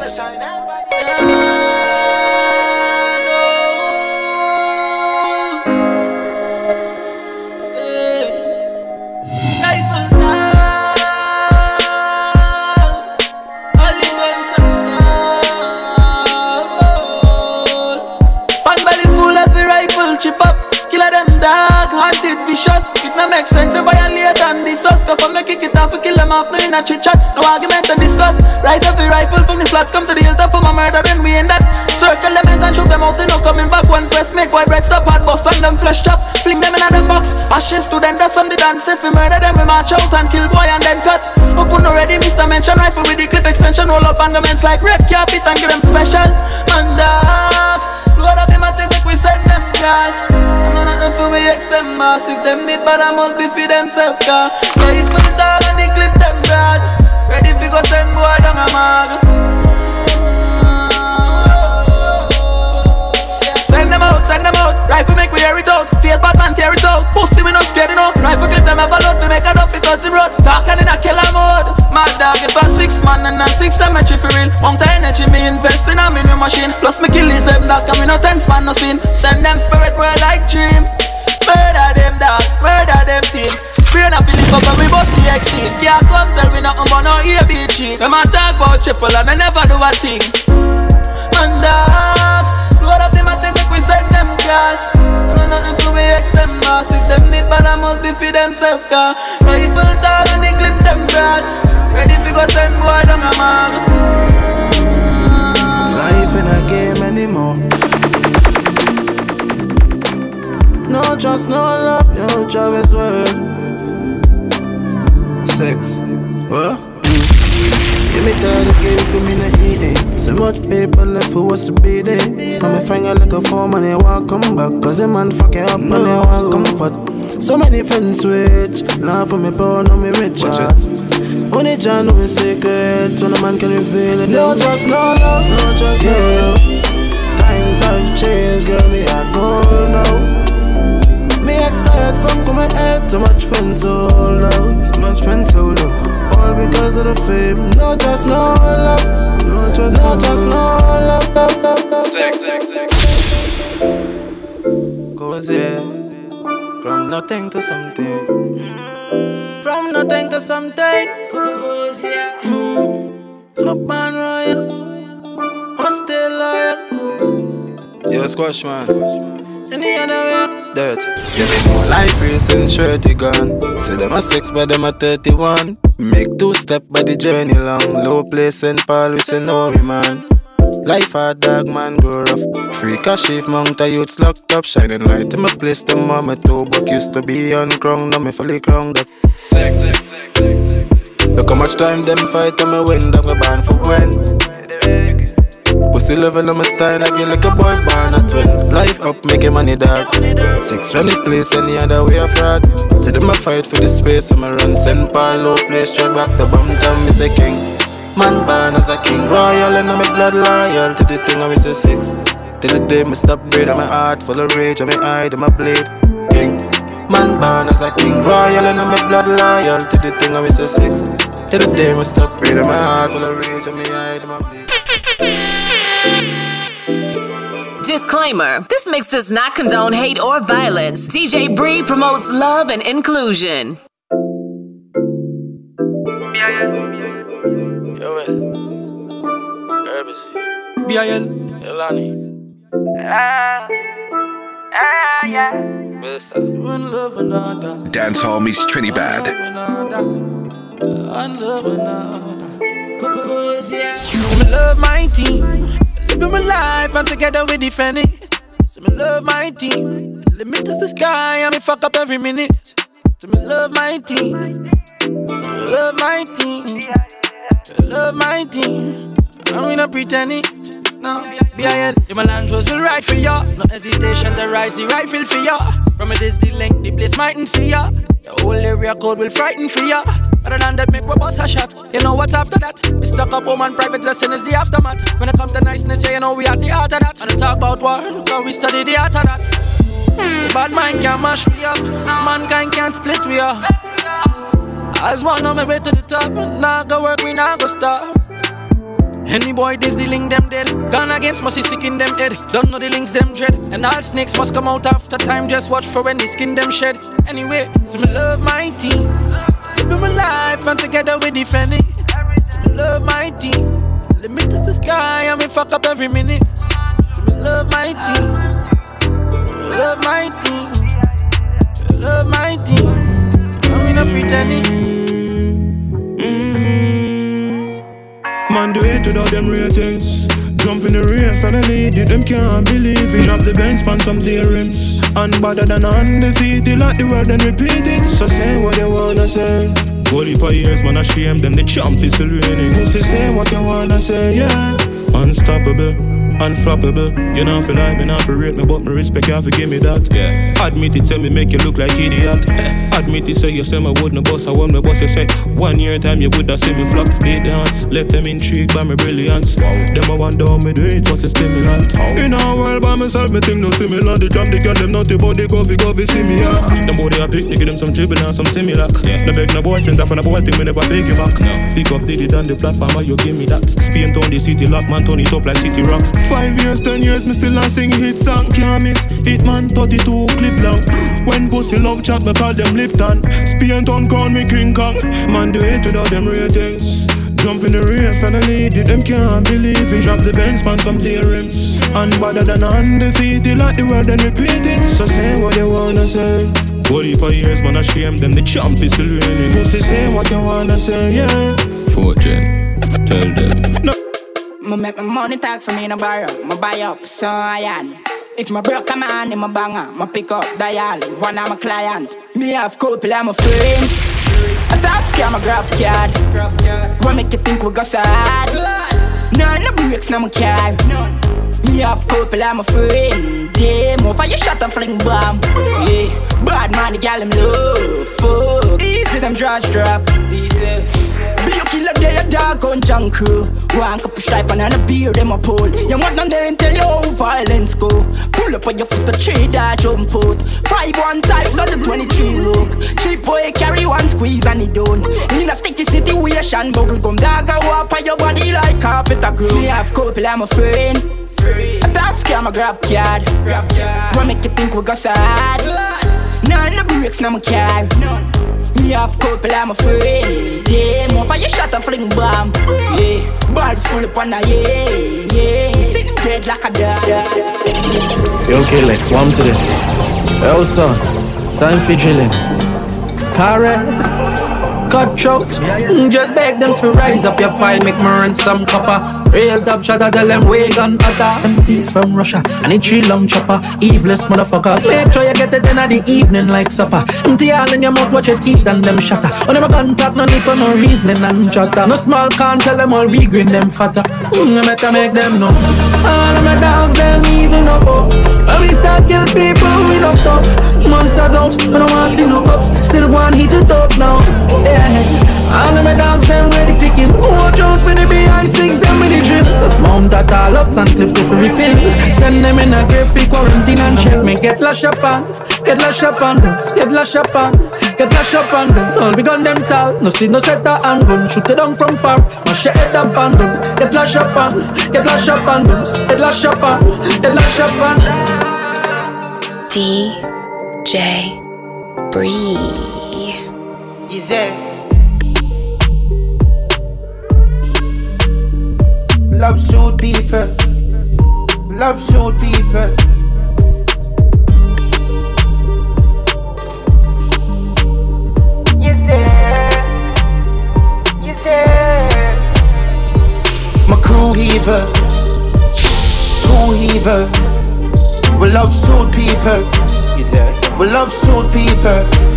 Haunted, vicious. It no make sense to violate and discuss. Cause for me kick it off, we kill them off, no in a chit chat. No argument and discuss. Rise every rifle from the flats, come to the hilltop for my murder, then we end that. Circle them ends and shoot them out, they no coming back. One press, make white bread stop, hard bust on them flesh chop. Fling them in a them box. Ashes to them, that's on the dance. If we murder them, we march out and kill boy and then cut. Open already, Mr. Mention rifle with the clip extension. Roll up underments like red carpet and give them special. Man, dog. Load up and take make we send them guys. I'm not for we ex them mass. If them did bad, I must be for themself car. Rifle tall and the clip them broad. Ready fi go send boy down a mag. Send them out, send them out. Rifle make we air it out. Feel bad man tear it out. Pussy we not scared enough. Rifle clip them have a load fi make a up it touch the road. Talking in a killer mode. Mad dog if a six man and a six cemetery for real. Mount energy me invest in a new machine. Plus me kill is them dog and me no ten span no sin. Send them spirit world like dream. Murder them dog, murder them team. Brain a feel up when we bust the extreme. Can't come tell me nothing but no ABC. Them a talk about triple and they never do a thing. Man dog, load up them and take make we send them cars. No nothing for we ex them boss. If them did bad, I must be for themself car. Rifle tall and they clip them broad. Ready fi go send boy down a mag. Life in a game anymore. No trust, no love, yo, Travis word. Sex, what? Give me thirty gates, give me the eating. So much paper left for us to be there. Now me finger like a form and they want come back. Cause the man fucking up and they want comfort. So many friends switch. Laugh for me poor, now me rich. ah. Only Jah know me secret, so no man can reveal it. No trust, no love, no trust, no love. Times have changed, girl, me a gold now. Ex tired from coming head, too much friends hold out, too much friends hold out. All because of the fame, no trust, no love, no trust, no trust, no love. Sex, sex, sex. Goes yeah, from nothing to something. From nothing to something. Goes yeah. Mm. Smoke man royal, I'm still loyal. Yo, squash man. Any other way? Dirt. Give me more life racing shirty gun. Say them a six, but them a 31. Make two step, but the journey long. Low place and Paul, we say no, we man. Life hard dog man grow rough. Free cash if mount a youths locked up. Shining light in my place, the mama two buck used to be on crown, now me fully crowned up. Look how much time them fight and me win, them me born for when. Pussy level on my style, I get like a boy born at twin. Life up, making money dark. Six run the place, any other way of fraud. Say them a fight for the space, so me run St. Paul, low place, straight back to bum town, me say king. Man born as a king royal and I'm a blood loyal to the thing I miss a six. Till the day me stop breathing, my heart full of rage and my eye to my blade. King. Man born as a king royal and I'm a blood loyal to the thing I miss a six. Till the day me stop breathing, my heart full of rage and my eye to my blade. Disclaimer This mix does not condone hate or violence. DJ Bree promotes love and inclusion. BIL. Elani. One love another. Dancehall meets Trinidad. One love another. So me love my team. Living my life and together we defend it. So me love my team. Limit is the sky and me fuck up every minute. So me love my team. Love my team. Love my team. I'm not pretending. No, BIL, the Melandros will ride for ya. No hesitation to rise the rifle for ya. From a the length, the place mightn't see ya. The whole area code will frighten for ya. Other than that, make we boss a shot. You know what's after that? We stuck up home and private lesson is the aftermath. When it comes to niceness, yeah, you know we at the heart of that. And talk about war, cause we study the art of that. Bad mind can't mash me up, mankind can't split we up. As one on my way to the top, now go work, we now go stop. Any boy this the link them dead. Gone against must sick in them head. Don't know the links them dread. And all snakes must come out after time. Just watch for when the skin them shed. Anyway, so me love my team. Living my life and together we defend it. So me love my team. Limit is the sky and me fuck up every minute. So me love my team. Love my team. Love my team. I'm not pretending. Man do it without them ratings. Jump in the race and the lead it, them can't believe it. Drop the bench span some clear rims. And undefeated, like the word and repeat it. So say what you wanna say. Holy for years, man, I shame them. The champ is still reigning. Pussy say what you wanna say, yeah. Unstoppable. Unflappable, you know feel like me not for rate me, but me respect you for give me that. Yeah. Admit it, tell me make you look like idiot. Admit it, say you say my wouldn't boss, I want me boss. You say one year time you woulda seen me flop. They dance, left them intrigued by my brilliance. Wow. Them I wonder how me do it, what's a stimulant. Oh. In a world by myself, me think no similar. The jam, the girl them naughty, but they go fi go fi see me yeah. Uh-huh. Them body a pick, they give them some dribble and some similar. Yeah. Them make no boyfriend, that for a boy thing me never pick you back. No. Pick up Diddy on the platform, you give me that. Spain town the city lock, man turn it up like city rock. Five years, ten years, me still a sing hit song. Can't miss hit man, 32 clip long. When pussy love chat, me call them Lipton. Spain town call me King Kong. Man do it without them ratings. Jump in the race and I lead it, them can't believe it. Drop the Benz span some clear rims. And better than undefeated, like the word and repeat it. So say what you wanna say. Holy for years, man, I shame them. The champ is still reigning. Pussy say what you wanna say, yeah. Four gen, tell them. Me make my money talk for me no borrow. Me buy up, so I am. If my broke a man in my banger, me pick up dial. One of my client. Me have couple, I'm a friend. A top scam, a grab card. What make you think we go sad? None no breaks, no my car. Me have couple, I'm a friend. Damn, off fire shot and fling bomb. Yeah, bad man, the gal him love. Them draws drop. Easy. Be a killer, they a dog on junk crew. One cup of stripe and a beer, them a pull. You want them then tell you how violence go. Pull up on your foot, the tree that jump out. Five one times on the 23 look. Cheap boy carry one squeeze and it done. In a sticky situation, bubble gum dog go up on your body like carpet a glue. Me have couple, I'm a friend. A top scam, a grab card. Grab card. What make you think we go sad? None no breaks, no my car. Me have couple, I'm a friend. Damn, off fire shot and fling bomb. Yeah, ball full up on a yeah, yeah. Sitting dead like a dog. Yo, okay, Lex, one to them. Yo, son, time for drilling. Karen, cutthroat. Mm, Just beg them to rise up your file, make me run some copper. Real top shot, I tell them we gun utter. MPs from Russia, and it's tree long chopper. Evilest motherfucker. Make sure you get it in at the evening like supper. Empty all in your mouth, watch your teeth and them shatter. On them a gun talk, no need for no reasoning and chatter. No small can tell them all we green them fatter. Mm, I better make them know. All of my dogs, them evil no fuck. When we start kill people, we no stop. Monsters out, we don't want to see no cops. Still want heat it up now. Yeah. All of my dogs them ready for kill. Watch out for the behind six them with the drill. Mount at all ups and cliff to refill. Send them in a grave for quarantine and check me. Get lash up on, get lash up on, get lash up on, get lash up on. All we gun them tall, no see no set a gun. Shoot it down from far, mash your head up on them. Get lash up on, get lash up on, get lash up on, get lash up on. DJ Bree. Easy. Love suit people. Eh. Love suit people. You say, you say, my crew heaver, two heaver. We love suit people. Eh. You there? We love suit people.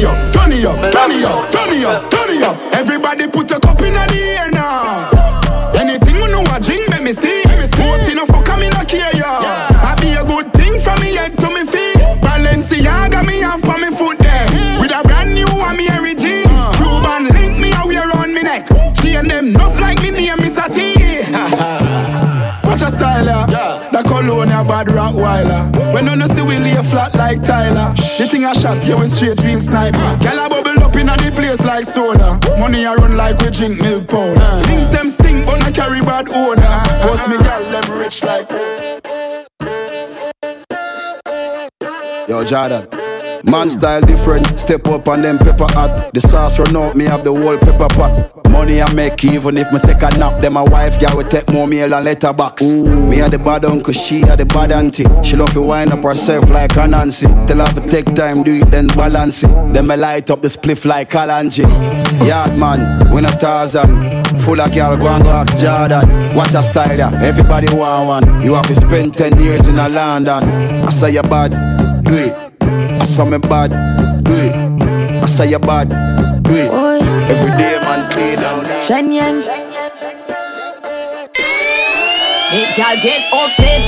It up, turn it up, turn it up, turn it up, turn it up. Everybody put a cup in the air now. Anything you know a drink, let me see. Most no fuck, me no care ya. Style yeah. The cologne a bad Rottweiler. When you no see we lay flat like Tyler. The thing I shot you with straight real sniper. Girl a bubble up in the place like soda. Money a run like we drink milk powder. Things them stink but I carry bad odor. Boss me girl them rich like. Yo, Jordan. Man style different, step up on them pepper hot. The sauce run out, me have the whole pepper pot. Money I make even if me take a nap. Then my wife girl will take more meal and letterbox. Ooh. Me a the bad uncle, she a the bad auntie. She love to wind up herself like a Nancy. Tell her to take time, do it then balance it. Then me light up the spliff like Kalanji. Yard man, we not Tarzan. Full of girl, go and go ask Jordan. Watch a style ya, everybody want one. You have to spend 10 years in a London. I say you bad, do it. I saw me bad, do it. I say you bad, do it. Every day man clean and Shenyang. Make y'all get upset.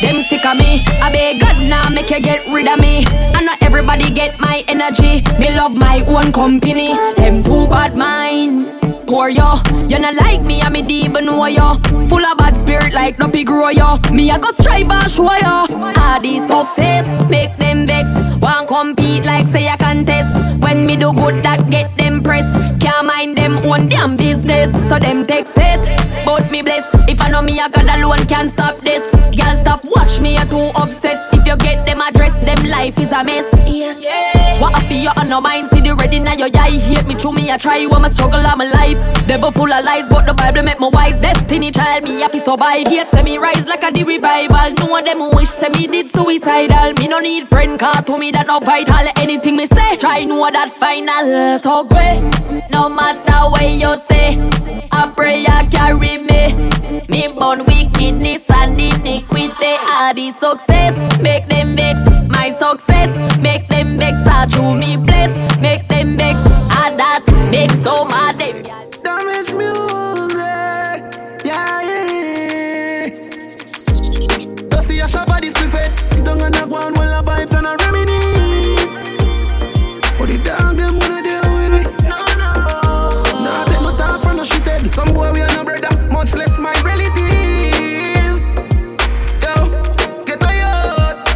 Them sick of me. I beg God now make you get rid of me. I know everybody get my energy. Me love my own company. Them too bad mind. Poor yo, you not like me, I me deep know yo. Full of bad spirit like no pig grow yo. Me I go strive and show yo. All this success make them vex. Want compete like say I contest. When me do good that get them press. Can't mind them own damn business. So them take it, but me bless. If I know me I got alone can't stop this. Girl stop watch me I too obsessed. If you get them address, them life is a mess. Yes. Yeah. What I feel on no mind, see the ready now your eye. Hate me through me I try. Want my struggle all my life. Devil full of lies, but the Bible make me wise. Destiny child, me to survive. Yet say me rise like a the revival. No of them wish say me did suicidal. Me no need friend car to me that no vital. Anything me say, try know that final. So great, no matter what you say. I pray I carry me. Me born wickedness and iniquity. All the success, make them vex. My success, make them vex. I true me bless, make them vex. I that make so mad them. vibes and I reminisce. But the dog them wanna deal with it. No, no. Nah, take no time from no shit head. Some boy we are no brother, much less my relative. Yo, get a yacht.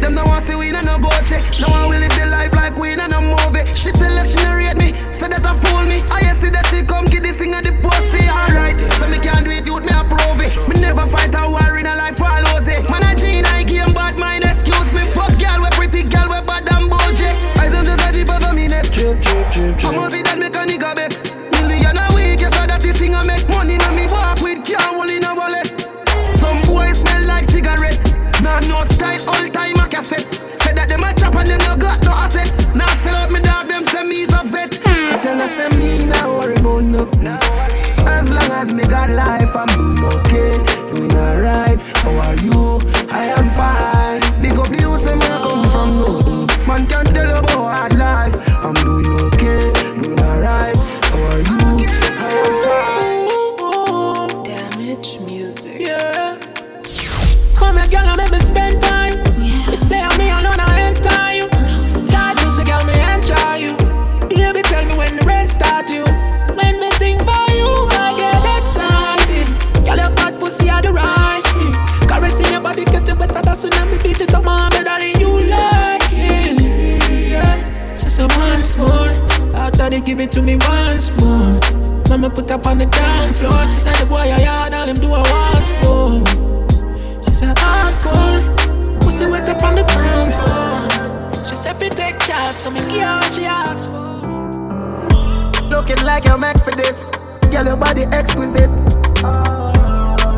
Them no want to see we no go check. No one will live the life like we no movie. She tell us she no rate me, say so that I fool me. I see that she come get this thing at the pussy. Alright, so me can't do it, youth me approve it. Me never fight. life. I'm soon as me beat it up, my better than you like it. Yeah. Just once more, I thought they give it to me once more. Mama put up on the dance floor. She said the boy I had all him do a was for. She said hardcore, pussy wet up on the ground floor. She said fi take charge, so me give her what she asked for. Looking like you're meant for this, girl your body exquisite. Oh.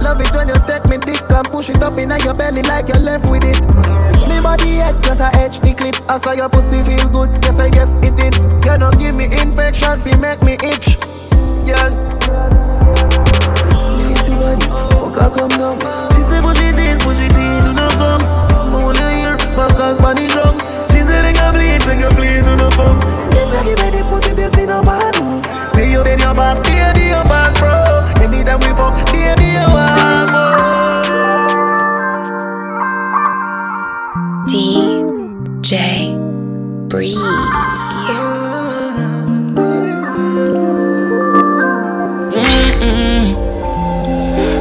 Love it when you take me dick and push it up in your belly like you're left with it. Me body head just a edge the clip. I saw your pussy feel good. Yes, I guess it is. You don't give me infection, feel make me itch. Girl. Little body, fuck her come down. She say push it in, push it in, do not come. Wanna hear, back as bunny drum. She say make her please, make her please, do not come. Give me the pussy, baby, no man. Lay you in your back, baby, your pass, bro. Anytime we fuck, baby, you want more. DJ Bree.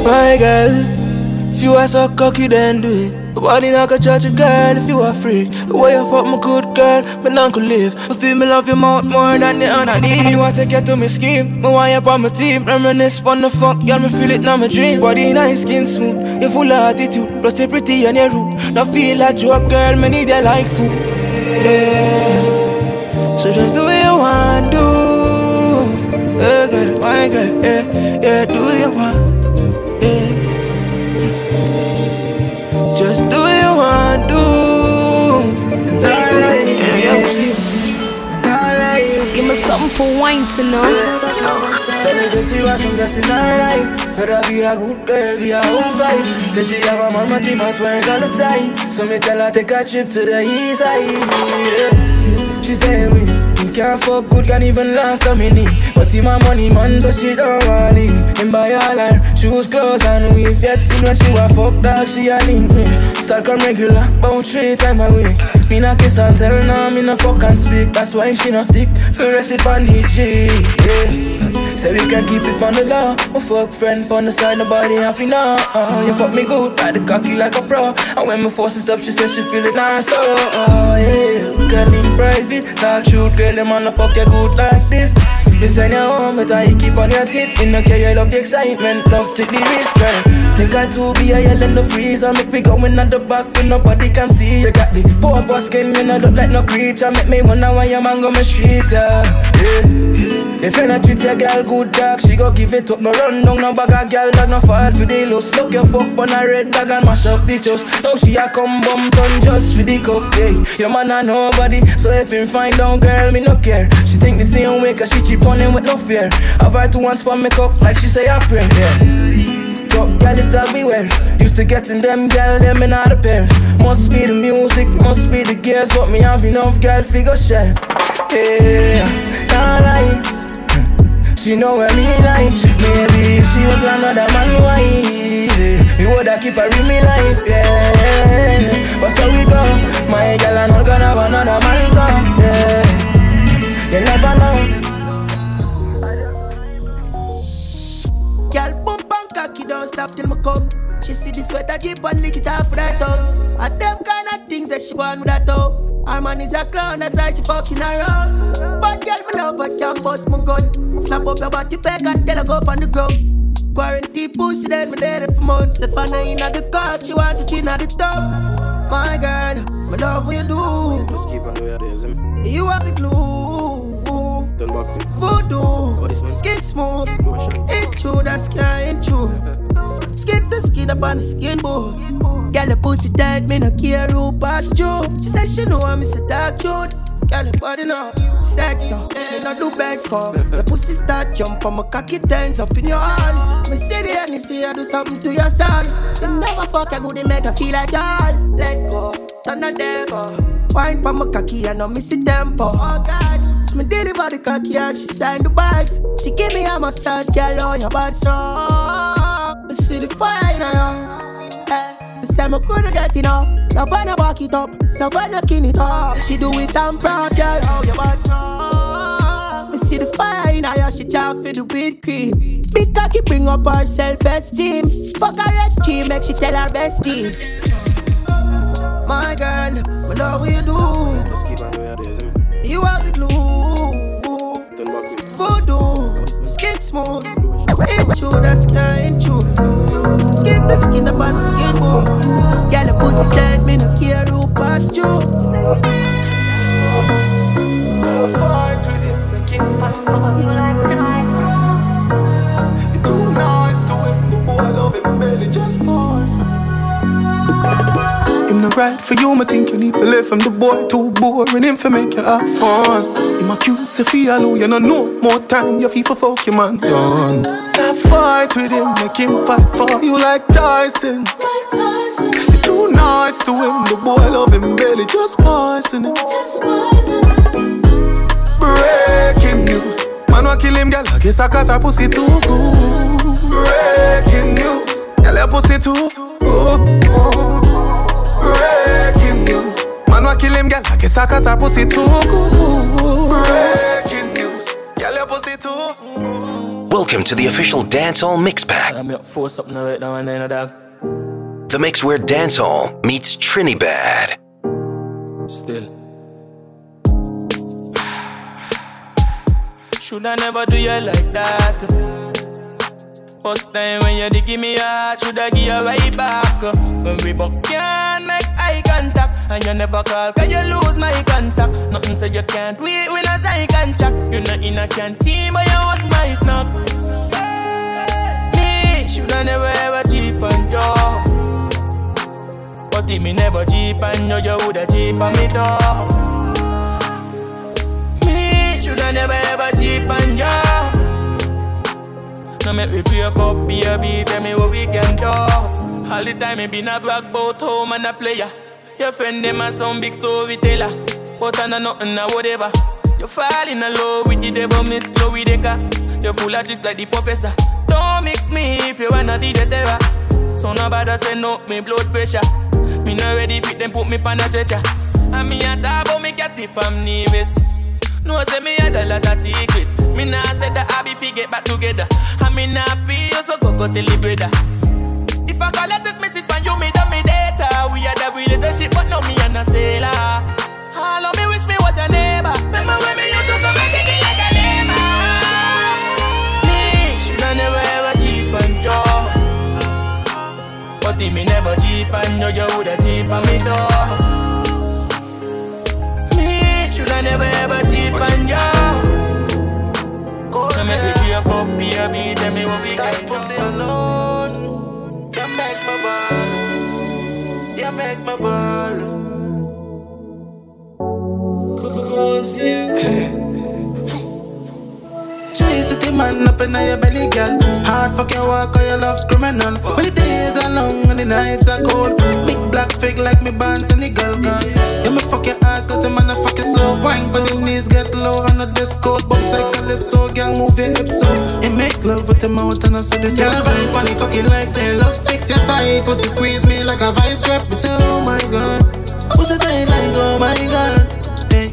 My girl, if you are so cocky, then do it. Body not a judge a girl if you are free. The way you fuck my good girl, but none could live. But feel me love your mouth more than the other need. Me want to take you to my scheme, me want you on my team. Reminisce on the fuck, y'all me feel it now my dream. Body nice, skin smooth, you full of attitude. Plus you pretty and you rude. Now feel like joke girl, me need you like food. Yeah. So just do what you want, do. Yeah, girl, my girl, yeah, yeah, do what you want. Yeah. For wine to. Tell me say she was some just in her life Fed be a good girl, be a home fight Say she have a mama team at work all the time So me tell her take a trip to the east side. She say me, you can't fuck good, can't even last a minute But in my money man, so she don't want it And buy all her shoes, clothes and weave Yet seen when she wa fuck dog, she a link me Start come regular, about three time a week Me not kiss and tell her, me no fuck and speak That's why she no stick, for rest it on the G yeah. Say we can keep it on the law. My fuck friend on the side, nobody have to know. You fuck me good, ride the cocky like a pro. And when my force it up, she says she feel it nice. So, oh, yeah, we can in private. Talk truth, girl, them on the fuck you good like this. You send your home, but I keep on your teeth. In the care, you love the excitement, love take the risk, girl. Take to be a yell in the freezer. Make me go in at the back when nobody can see. You got the poor poor skin, you know, look like no creature. Make me wonder why your man go my street, yeah. yeah. If you not treat your girl good dog, she go give it up. Me run down no bag of girl that no fall for the loss. Look your fuck on a red bag and mash up the chest. Now she a come bum turn just for the cup, yeah. Your man a nobody, so if him find out, girl, me no care. She think the same way, cause she cheap on him with no fear. Have her to once for me cook like she say a prayer, yeah. Top girl is that beware. Used to getting them girl, them in other pairs. Must be the music, must be the gears. What me have enough girl figure share. Yeah, can't lie. She know what me like. Maybe she was another man wife, me woulda keep her in me life. Yeah, but so we go. My girl, I'm not gonna have another man talk. Yeah, you never know. Girl, bump and cocky, don't stop till me come. She see the sweater jeep and lick it off right out. And them kind of things that she want with that toe. Her man is a clown, that's why she fucking around. But girl, me love her, can't bust my gun. Slap up your body peg and tell her go up on the ground. Quarantine pussy, then me dead for months. If I know in the car, she want it in the top. My girl, me love what you do. Just keep on doing this, me. You have the glue. Don't back me. Voodoo, skin smooth. Ain't true, that's sky ain't true. Skin skin up on the skin bones. Girl, the pussy tight, me no care who pass you. She said she know I'm Mr. Dark Jude. Girl, your body now, sex up, me no do beg for. The pussy start jump my cocky turns up in your hand. Me see the and see you do something to your son. You never fuck a good, make her feel like y'all. Let go, turn a devil. Wine pa my cocky and no miss the tempo. Oh God. Me deliver the cocky and she sign the bags. She give me a massage, girl, on your bad so. Me see the fire in her. Eh, me say me coulda get enough. Love when I back it up, love when I skin it up. She do it and proud, girl, how your bad so. Me see the fire in her, she chop for the whipped cream. Big cocky bring up her self-esteem. Fuck her extreme, make she tell her bestie. My girl, me love what you do. Just keep on doing this. You have the glue. Voodoo. Skin smooth. Into the sky, into. Skin to skin on skin bones. Girl, the pussy tight, me no care who pass you. Him no right for you, me think you need to live from the boy too boring. Him for make you have fun. Him a cute, say feel alone, oh, you no know more time. You feel for fuck your man done. Stop fight with him, make him fight for you like Tyson. You're too nice to him, the boy love him belly just poison him. Breaking news, man wa kill him, girl. I guess I cause her pussy too good. Breaking news, girl your pussy too. Oh, oh. Breaking news, man wa kill him, girl. I guess I cause her pussy too good. Breaking news, girl your pussy too. Welcome to the official Dancehall Mix Pack. I'm up for something right now and then, dog. The mix where dancehall meets Trinidad. Still. Should I never do you like that. First time when you dig me heart, should I give you right back. When we both can't make eye contact, and you never call, cause you lose my contact. Nothing say you can't wait when I sign contract. You not in a canteen, but you was my snack. Me shoulda never ever cheap on you. But if me never cheap on you, you woulda cheap on me though. Me shoulda never ever cheap on you. Now make me break up, baby, tell me what we can do. All the time me been a brag about home and a player. Your friend them a some big storyteller, but I know nothing or whatever. You fall in love with the devil, Miss Chloe Decker. You full of tricks like the professor. Don't mix me if you wanna the terror. So nobody say no, me blood pressure. Me not ready fit them put me pan a stretcher. And me a talk about me if I'm nervous. No say me a lot of secret. Me nah say that I be fi get back together. And me nah pay you so go go tell the brother. If I call a text message from you, me. We a relationship, but no me and a sailor. All of me wish me was your neighbor. Remember when me used to come and kick it like a neighbor. Me shoulda never ever cheap on you. But if me never cheap on you, you woulda cheap on me though. My the man up in your belly, girl. Hard fuck your walk or your love criminal. When the days are long and the nights are cold. Big black fig like me bands and the girl guys. You me fuck your slow. Wine but the knees get low and the dress code. Bounce like a lift so girl move your hips so. It make love with the mouth and I saw this. Girl vibe on the cocky like say love sex. You tight pussy squeeze me like a vice grip. I say oh my god. Pussy tight like oh my god. Hey.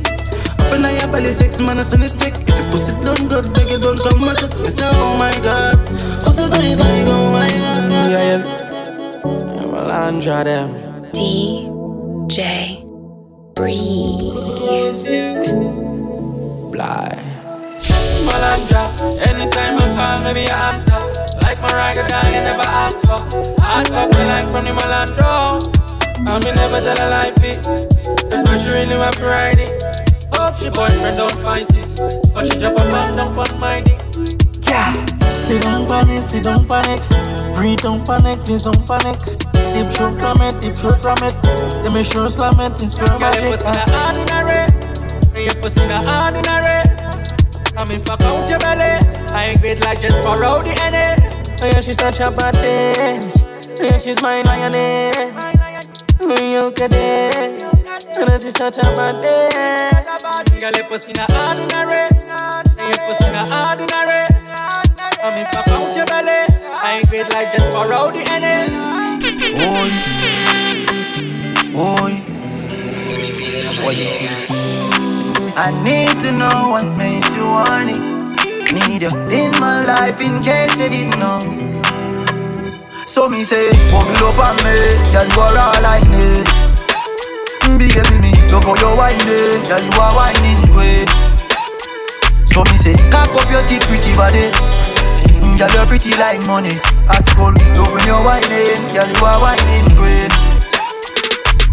Up in your belly six man a send it thick. If you pussy done good beg you don't come at it. Me say oh my god. Pussy tight like oh my god. Yeah, yeah. Melandra them. DJ Breeze. Bly. Melandra. Anytime I call, maybe I answer. Like ragga dog, you never ask for. Hard cut the line from the Melandra. And me never tell a lie fit. That's why she really want to ride it. Hope she boyfriend don't fight it. But she drop a man down on my dick. Yeah. Sit down panic, sit down panic. Breathe, don't panic, please don't panic. Deep shoot from it, deep shoot from it. Let me show slam it, it's girl Girl, your pussy not ordinary. Your pussy not ordinary. I mean, fuck out your belly. I ain't great like just borrow the NA. Oh yeah, she's such a bad bitch. Oh yeah, she's my lioness. Oh, you at this. Oh, she's such a bad bitch. Girl, your pussy not ordinary. Your pussy not ordinary. I mean, fuck out your belly. I ain't great like just borrow the NA. Boy. I need to know what makes you horny. Need you in my life in case you didn't know. So me say, bubble up on me, girl, you are all I need. Baby me, love how you whining, girl you are whining queen. So me say, cock up your teeth, pretty body. Girl you're pretty like money. At school, love when you're whining, girl you are whining queen.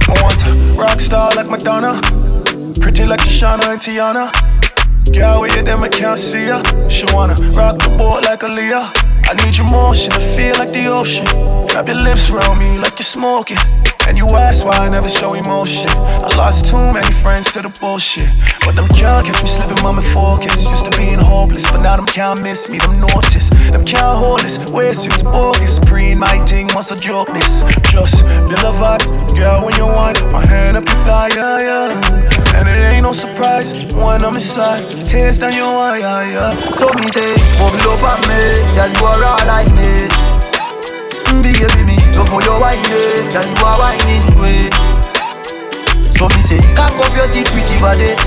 I want a rock star like Madonna, pretty like Shoshana and Tiana. Girl, with you, them I can't see ya. She wanna rock the boat like Aaliyah. I need your motion, I feel like the ocean. Wrap your lips around me like you're smoking. And you ask why I never show emotion. I lost too many friends to the bullshit. But them can't catch me slipping, mama focus. Used to being hopeless, but now them can't miss me, them notice. Them can't hold this, wear suits bogus. Pre my thing, must a joke this. Just deliver, girl, when you want My hand up your thigh, yeah, yeah. And it ain't no surprise when I'm inside. Tears down your eye, yeah, yeah. So me say, bubble up on me, girl, you are all like me. Mm, baby, me love how you whining, girl, eh, you are whining queen. So me say, cock up your teeth, pretty body. Eh.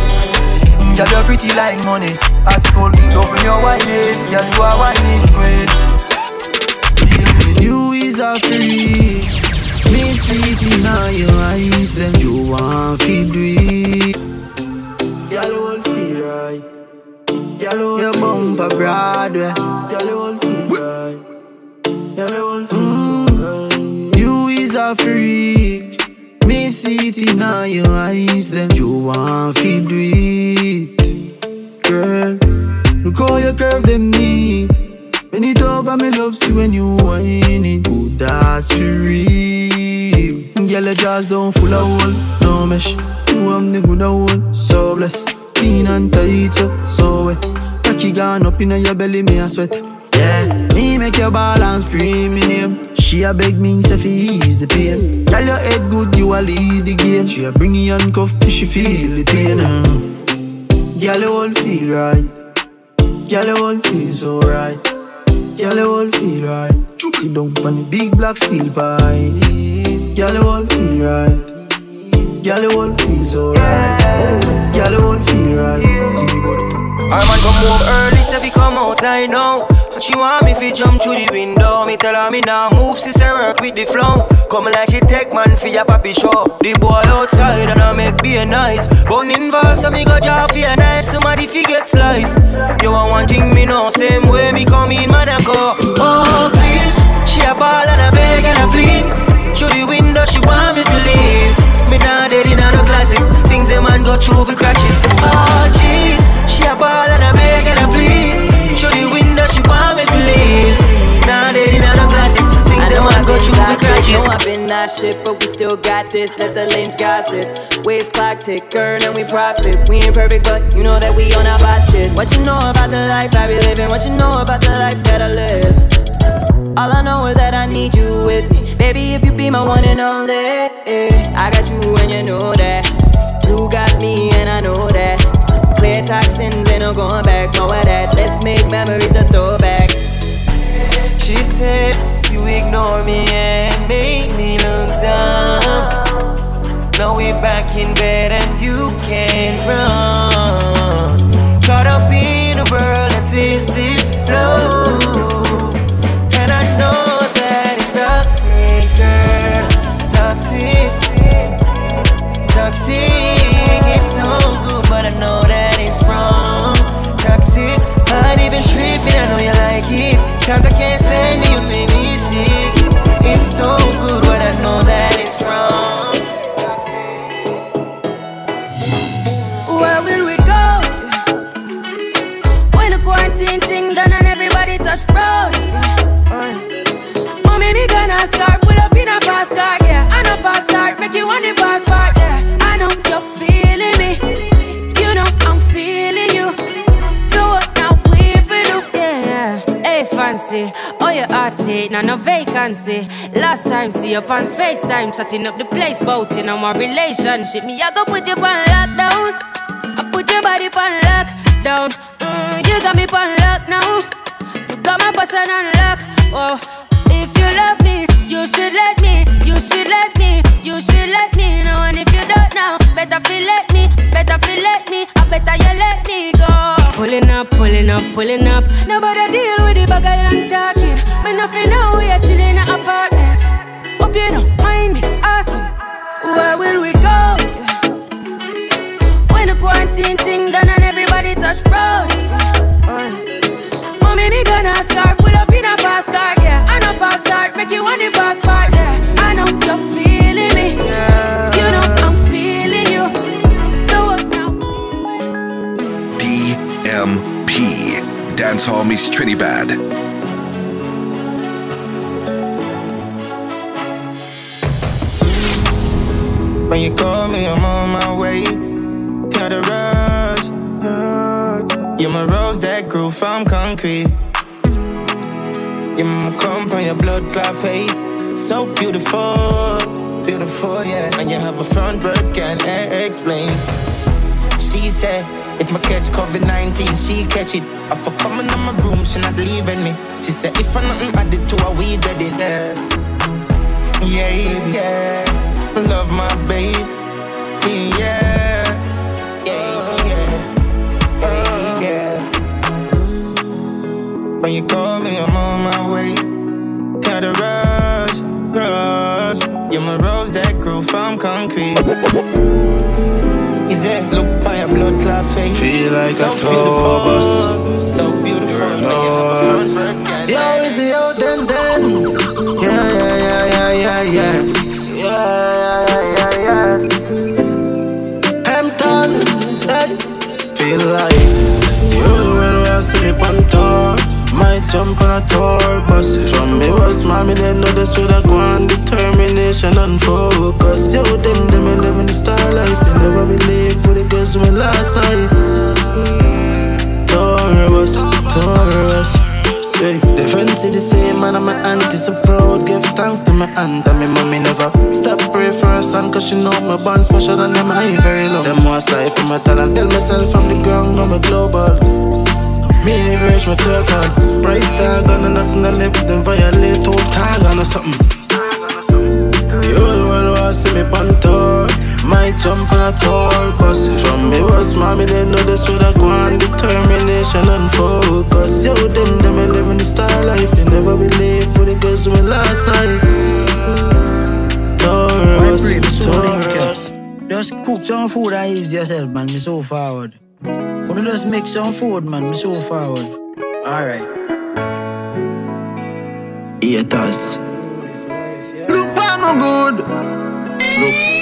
Mm, girl, you're pretty like money. At school, love when you're whining, girl, you are whining queen. Baby, you is a freak. Me see it in your eyes, them you want to do it. Girl, you won't feel right. Girl, you Your bumper Broadway. Girl, you won't feel right. Girl, you won't feel mm. so right. You is a freak. Me see it in your eyes, them you want to do it. Girl, look how you curve them knee. When it over, me love see when you whine it. Good, for real. Girl, your jaws down full of hole, no mesh. You have the good hole, so blessed. Clean and tight, so, so wet. Cocky gone up in your belly, me a sweat. Yeah, me make your ball and scream in him. She a beg me, say fi ease the pain. Tell your head good, you a lead the game. She a bring you handcuff she feel the pain. Uh. Girl, you all feel right. Girl, you all feel so right. Girl, you all feel right. Sit down on the big black steel pie. Girl, you all feel right. Girl, you all feel so right. Girl, you all feel right. See me body. Our man come home early, say fi come outside now. She want me fi jump through the window. Me tell her me now move, she say work with the flow. Come like she take man fi a papi show. The boy outside and I make be nice. Bone involved, so me go jaw fi a knife. Somebody fi get slice. You want one thing me know, same way me come in, man I go. Oh please, she a ball and a beg and a plead. Through the window, she want me to leave. Me now dead in no classic. Things a man go through for crashes. Oh jeez, she a ball and a beg and a plead. Things a man go through. No, I've been that shit, but we still got this. Let the lames gossip. Waist clock tick, earn and we profit. We ain't perfect, but you know that we on our boss shit. What you know about the life I be living? What you know about the life that I live? All I know is that I need you with me. Baby, if you be my one and only, eh, I got you and you know that. You got me and I know that. Clear toxins, ain't no going back, know that. Let's make memories a throwback. She said you ignore me and make me look dumb. Now we back in bed and you can't run. Caught up in a world and twisted love, and I know that it's toxic, girl, toxic, toxic. It's so good, but I know that it's wrong. Toxic, I ain't even tripping. I know you like it. Times I can't stand you so heart state, now no vacancy. Last time see up on FaceTime, chatting up the place, bout in on my relationship. Me, I go put you on lockdown. I put your body on lockdown. Mm, you got me on lock now. You got my person on lock. Oh, if you love me, you should let me. You should let me. You should let me know. And if you don't know, better feel let me. Better feel let me. I better you let me go. Pulling up, pulling up, pulling up. Nobody deal with the bag and talking. Me nothing know we are chilling in an apartment. Hope you don't mind me asking, where will we go? 19 thing done and everybody touch road. Mommy, me gonna start pull up in a fast car, yeah. I know fast start, make you want the fast part, yeah. I know you're feeling me, you know I'm feeling you. So now? DMP. Dancehall meets Trinidad. When you call me, I'm on my way. Gotta rush. You're my rose that grew from concrete. You're my comp your blood clot face. So beautiful, beautiful, yeah. And you have a front words can't explain. She said, if my catch COVID 19, she catch it. I for coming on my room, she not leaving me. She said, if I nothing added to her, we dead it. Yeah, yeah, yeah. Love my baby. Yeah, yeah, yeah, yeah, yeah. When you call me, I'm on my way. Gotta rush, rush. You're my rose that grew from concrete. Is that look by your blood clot face? Feel like so a tour bus. So beautiful. You're lost. Yo, is it out then then? Yeah, yeah, yeah, yeah, yeah, yeah. Yeah, yeah, Feel like you will well see me on tour. Might jump on a tour bus. From me was mommy, they know this would have gone. Determination and focus. Yo, them, them, me living the star life. They never believe for the girls me last night. Tour bus, Hey, the friends see the same man and my auntie so proud. Give thanks to my aunt and my mommy never Stop pray for her son cause she know my bond special than them I very low. Them most life from my talent Tell myself from the ground I'm a global. Me never reach my total. Price tag on nothing and if them violate two tag on or something. The whole world wants see me on tour might jump on a tour bus From me was mommy, they know this would have gone Determination and focus Yo, them, them, me living the star life They never believe for the girls me last night tour bus Just cook some food and ease yourself, man. Me so forward. Wanna just make some food, man. Me so forward. Alright. Haters Look, I'm no good Look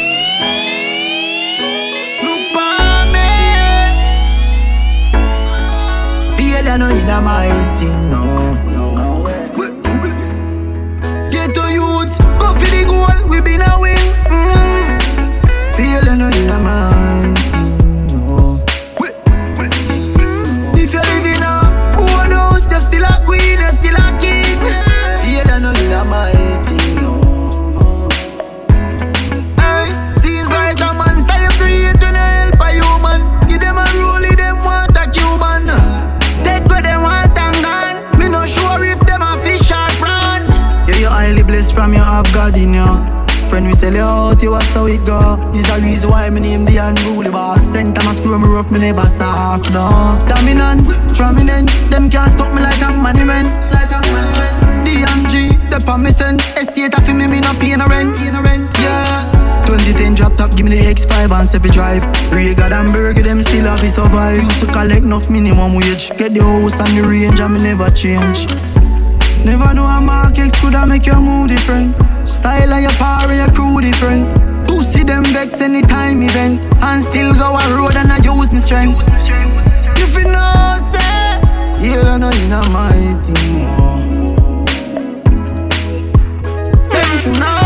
Failure no inna my thing, Is the reason why me name the unruly boss. Center my screw me rough, me never soft, no. Dominant, prominent, them can't stop me like a monument. DMG, the permission. Estate of me, me no pay no rent. Yeah. 2010 drop top, give me the X5 and 7 drive. Regard and burger, them still have to survive. Used to collect enough minimum wage. Get the house and the range, and me never change. Never know a market could have make your move different. Style of your power, your crew different. Pussy them vex anytime event. And still go a road and I use my strength. If you know, say, yeah, I know you know my. If you know,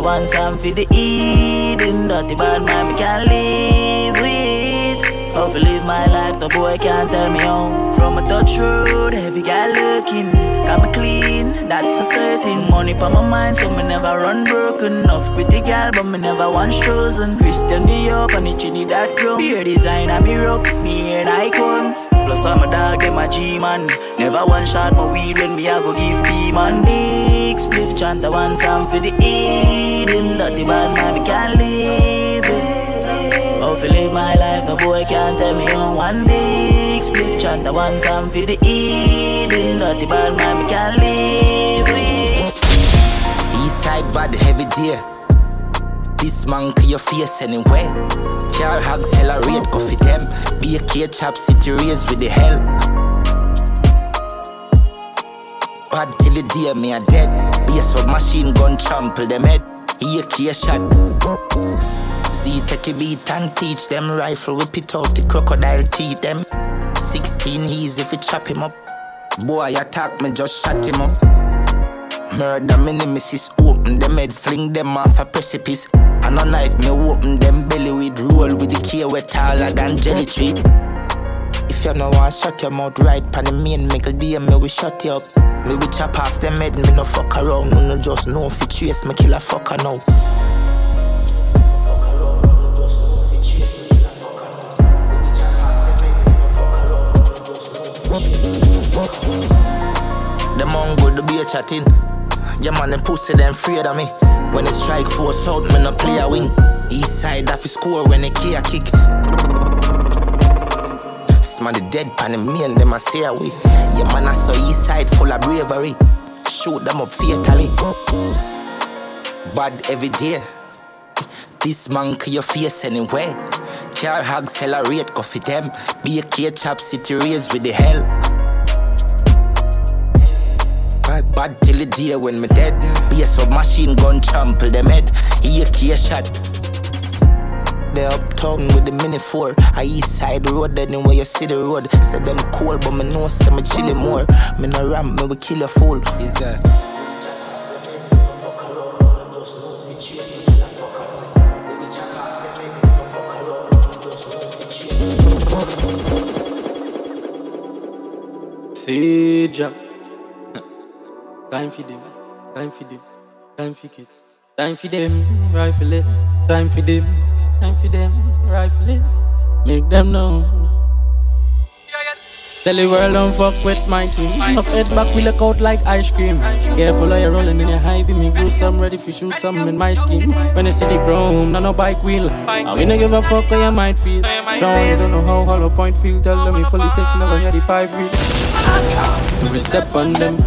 one time for the eating. Dirty bad man, me can't live boy can't tell me how. From a touch road, heavy guy looking. Got me clean, that's for certain. Money for my mind, so me never run broken. Enough pretty gal, but me never once chosen. Christian Dior, and the that grown. Beer design, I'm me rock, me and icons. Plus I'm a dog, them a G-man. Never one shot my weed when me I go give B-man. Big split chant, the one time for the Eden. Dirty bad man, we can't live Oh, live my life, the boy can't tell me on one big split chant, the one time for the Eden. Dirty bad man, we can't live it. East side bad heavy deer. This man to your face anyway. Car hog accelerate, coffee them. Be a K chop city race with the hell. Bad till the day me a dead. Be a submachine gun trample them head. Be a K shot. Take a beat and teach them rifle, whip it out the crocodile teeth them. 16 he's if you chop him up. Boy attack me, just shut him up. Murder me nemesis, open them head, fling them off a precipice. And a knife me open them belly with roll with the key wet taller than jelly tree. If you know want shut your mouth right pan the main make a DM me we shut you up. Me we chop off them head, me no fuck around, me no just know you trace me kill a fucker now. A chatting. Yeah man, them pussy them afraid of me. When it strike force out, me no play a wing. East side off score when they key a kick. Sman the dead pan the main, them a say away. Yeah man, I saw east side full of bravery. Shoot them up fatally. Bad every day. This man to your face anyway. Car hog accelerate, coffee them. Be a K chop city race with the hell. Bad, till the day when me dead. Be a submachine gun trample them head. He a K shot. They uptown with the mini four. I east side road, anywhere you see the road. Said them cold, but me know say me chilly more. Me no ram, me we kill a fool. Is that? Sija. Time for them, time for them, time for it. Time for them, rifle it. Time for them, time for them, rifle it. Make them know. Tell the world don't fuck with my team. Up head back, we look out like ice cream. Careful, you're rolling in your high beam. Me go some ready for shoot some in my scheme. When you see the chrome, no no bike wheel. I we no give a fuck how you might feel. No, you don't know how hollow point feel. Tell them we fully six, never hear the five real. We step on them.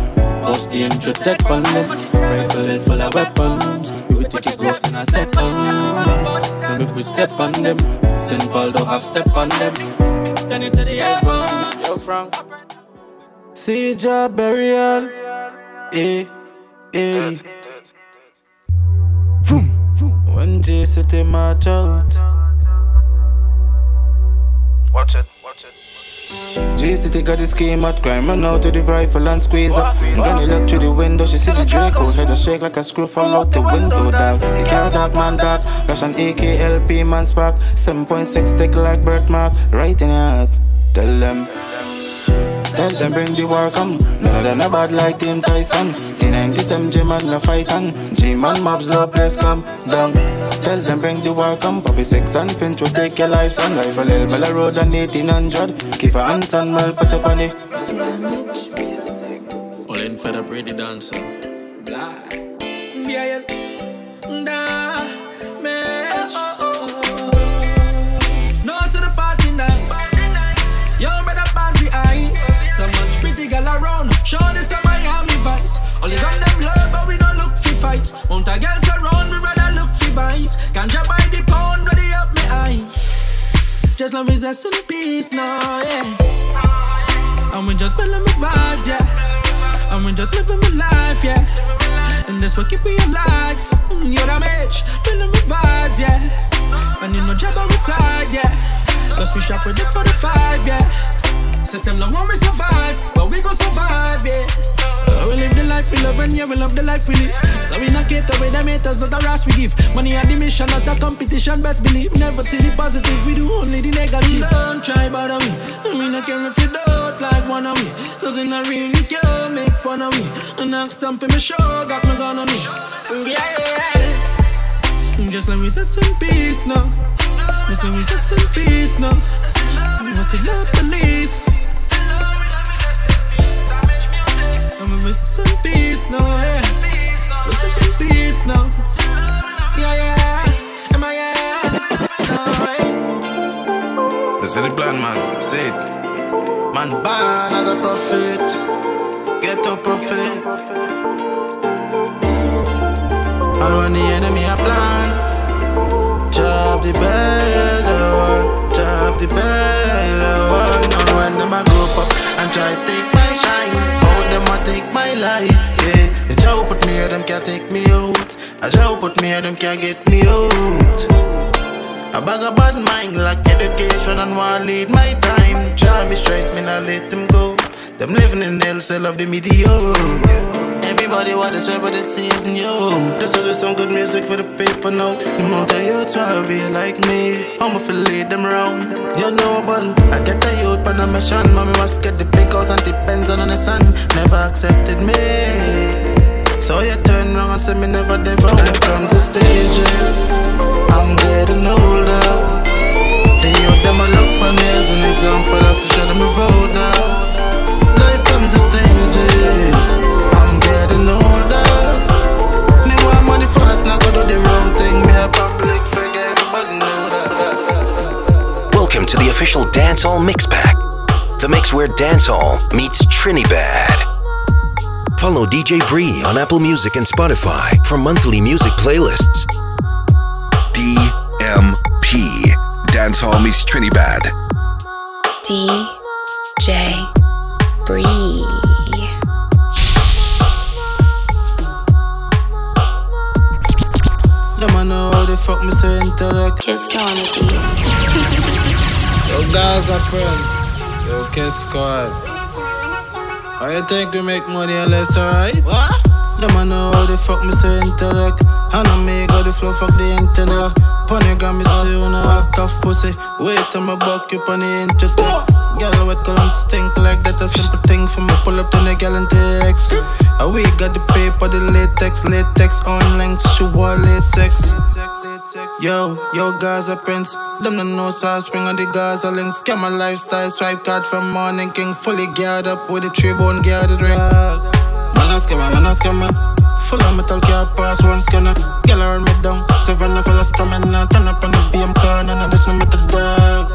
Post the intro tech on them. Rifle it full of weapons. We will take it close in a set on We will step on them. Send Paul to have step on them. Send it to the headphones. Yo, Frank. See job burial. Eh, eh. When J City march out. Watch it, watch it. G City got the scheme at crime, run out to the rifle and squeeze up. Granny look through the window, she see the Draco. Head a shake like a screw fall out the window, dog. The car dark man dark, rush an AKLP man spark. 7.6 stick like birthmark, right in your heart. Tell them. Tell them bring the war come. None of them a bad like Tim Tyson. T97 G-Man no fight on G-Man mobs low place come down. Tell them bring the war come. Poppy six and Finch will take your life son. Rifle L Bella Road and 1800 Keep a hands on well put up on it. All in for the pretty dancer. Blah. Yeah, yeah. Nah, fight. Mount a girls around, we rather look for vice. Ganja by the pound, ready up my eyes. Just love is a in peace now, yeah. And we just building my vibes, yeah. And we just living my life, yeah. And that's what keep me alive. Mm, You're the match, building my vibes, yeah. And you know job on my side, yeah. Plus we shop with it for the 45, yeah. System don't want me survive, but we gon' survive, yeah. We live the life we love and yeah, we love the life we live. So we not cater with them haters, not a rash we give. Money at the mission, not a competition, best believe. Never see the positive, we do only the negative. Don't try bother me. I mean, I care if you don't like one of me. Cause it not really care, make fun of me. And I'm stumping my show, got my gun on me. Yeah, yeah, yeah. Just let me rest in peace now. Just let me rest in peace now. We must love police. A rest in peace now, yeah. Rest in peace now. Yeah, yeah. Am I, yeah. No, yeah. The plan, man. Say it. Man, born as a prophet. Get a prophet. And when the enemy a plan, Jah the better one, Jah the better one. And when them a grow up and try to take my take my light, yeah. The who put me here, them can't take me out. A who put me here, them can't get me out. A bag of bad mind like education and want lead my time. Jah me strength, me not let them go. Them living in hell, cell of the mediocre. Everybody to serve, but it's season, yo. Just do some good music for the people now. The amount of youths wanna be like me. I'ma feel lead them round. You know, but I get the youth on a mission. Mommy must get the big house and the Benz on the sun. Never accepted me. So you turn around and say me never did wrong. Life comes to stages. I'm getting older. The youth them a look for me as an example of show them the road now. Life comes to stages. Not go do the wrong thing. Me a public figure, everybody know that. Welcome to the official Dancehall Mix Pack, the mix where dancehall meets Trinidad. Follow DJ Bree on Apple Music and Spotify for monthly music playlists. DMP Dancehall meets Trinidad. DJ Bree. I know how the fuck me so intellect. Kiss Kennedy. Yo, guys are friends. Yo, Kiss Squad. How you think we make money unless alright? What? Them I know how the fuck me so intellect. And I make all the flow fuck the internet. Polygram me see you know a tough pussy. Wait till my buck you on the internet. Girl wet cologne stink like that a simple thing for me pull up to the gal and text. Uh, we got the paper, the latex, latex on links, shoe wall latex. Yo, yo, Gaza Prince. Them the no sauce, spring on the Gaza links. Get my lifestyle, swipe card from morning king. Fully geared up with the three bone geared ring. Man, a scammer, man, a scammer. Full of metal car pass one scanner. Girl around me down. Seven full of stamina. Turn up on the BM corner. Now this no matter dog.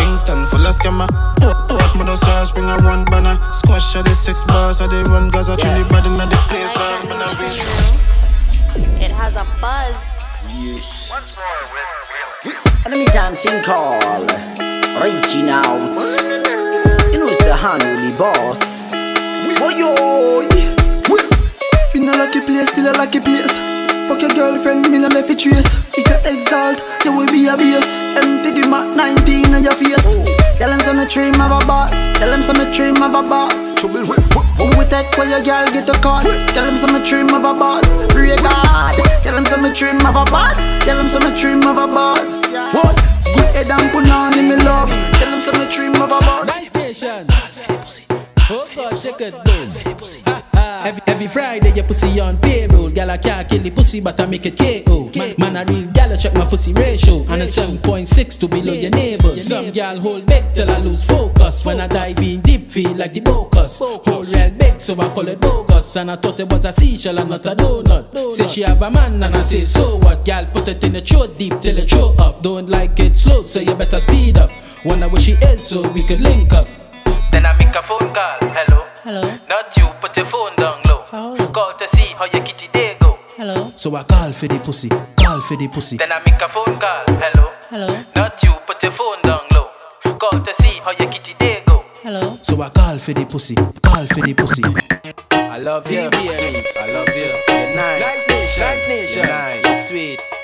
Kingston full of scammer. What mother sauce, bring a one banner. Squash of the six bars. I they run Gaza. Trinity bad in the place. God, man, I be. It has a buzz. Once more with Enemy dancing call, reaching out. You know it's the unruly boss. Boy, yo, In a lucky place, still a lucky place. Fuck your girlfriend, me no make it trace. If you exalt, you will be a base. Empty the Mac 19 on your face. Tell them some dream of a boss. Tell them some dream of a boss. Trouble with Who we take where your girl get a cost? Tell them some dream of a boss. Pray God. Tell them some dream of a boss. Tell them some dream of a boss. What? Good head and put on in me love. Tell them some dream of a boss. Nice station. Oh God, it down. Ha, ha. Every, every Friday your pussy on payroll. Girl I can't kill the pussy but I make it KO. Man, man I real gal I check my pussy ratio and a 7.6 to below your neighbors. Some gal hold back till I lose focus. When I dive in deep, feel like the bocus. Hold real big so I call it bogus. And I thought it was a seashell and not a donut. Say she have a man and I say so what? Gal put it in the throat deep till it throw up. Don't like it slow so you better speed up. Wonder where she is so we could link up. Then I make a phone call. Hello. Hello. Not you, put your phone down low. Call to see how your kitty day go. Hello. So I call for the pussy, call for the pussy. Then I make a phone call. Hello. Hello. Not you, put your phone down low. Call to see how your kitty day go. Hello. So I call for the pussy, call for the pussy. I love you. Baby. I love you. You're nice. Nice nation. Nice nation. You're nice. You're sweet.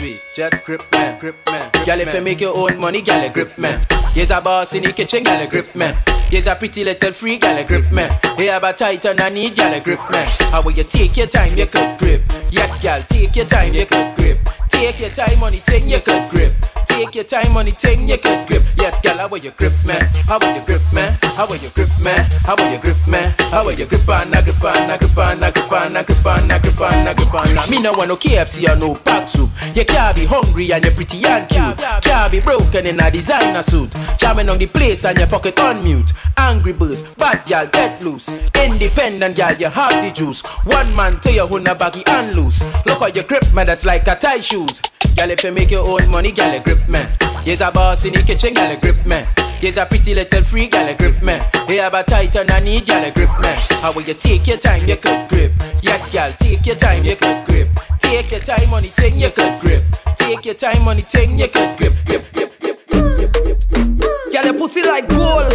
Sweet, just grip man, grip man. Girl, if you make your own money, girl, grip man. Here's a boss in the kitchen, girl, grip man. Here's a pretty little free gal grip man. Here have a tight on a knee gal grip man. How will you take your time, you could grip. Yes, gal, take your time, you could grip. Take your time on the thing, you could grip. Take your time on the thing, you could grip. Yes, gal, how will you grip, man? How will you grip, man? How will you grip, man? How will you grip, man? How will you grip on, a grip on, a grip on, a grip on, a grip on, a grip on, a grip on. Me no want no KFC or no pack soup. You can't be hungry and you're pretty and cute. Can't be broken in a designer suit. Jamming on the place and your pocket on mute. Angry birds, bad gal, get loose. Independent gal, you have the juice. One man tell you who na baggy and loose. Look how you grip, man, that's like a tie shoes. Gal, if you make your own money, gal, you grip, man. Here's a boss in the kitchen, gal, you grip, man. Here's a pretty little free gal, you grip, man. Here a tight on a knee, gal, you grip, man. How will you take your time, you could grip. Yes, gal, take your time, you could grip. Take your time on the thing, you could grip. Take your time on the thing, you could grip. grip, grip, grip, grip, grip. Girl, your pussy like gold.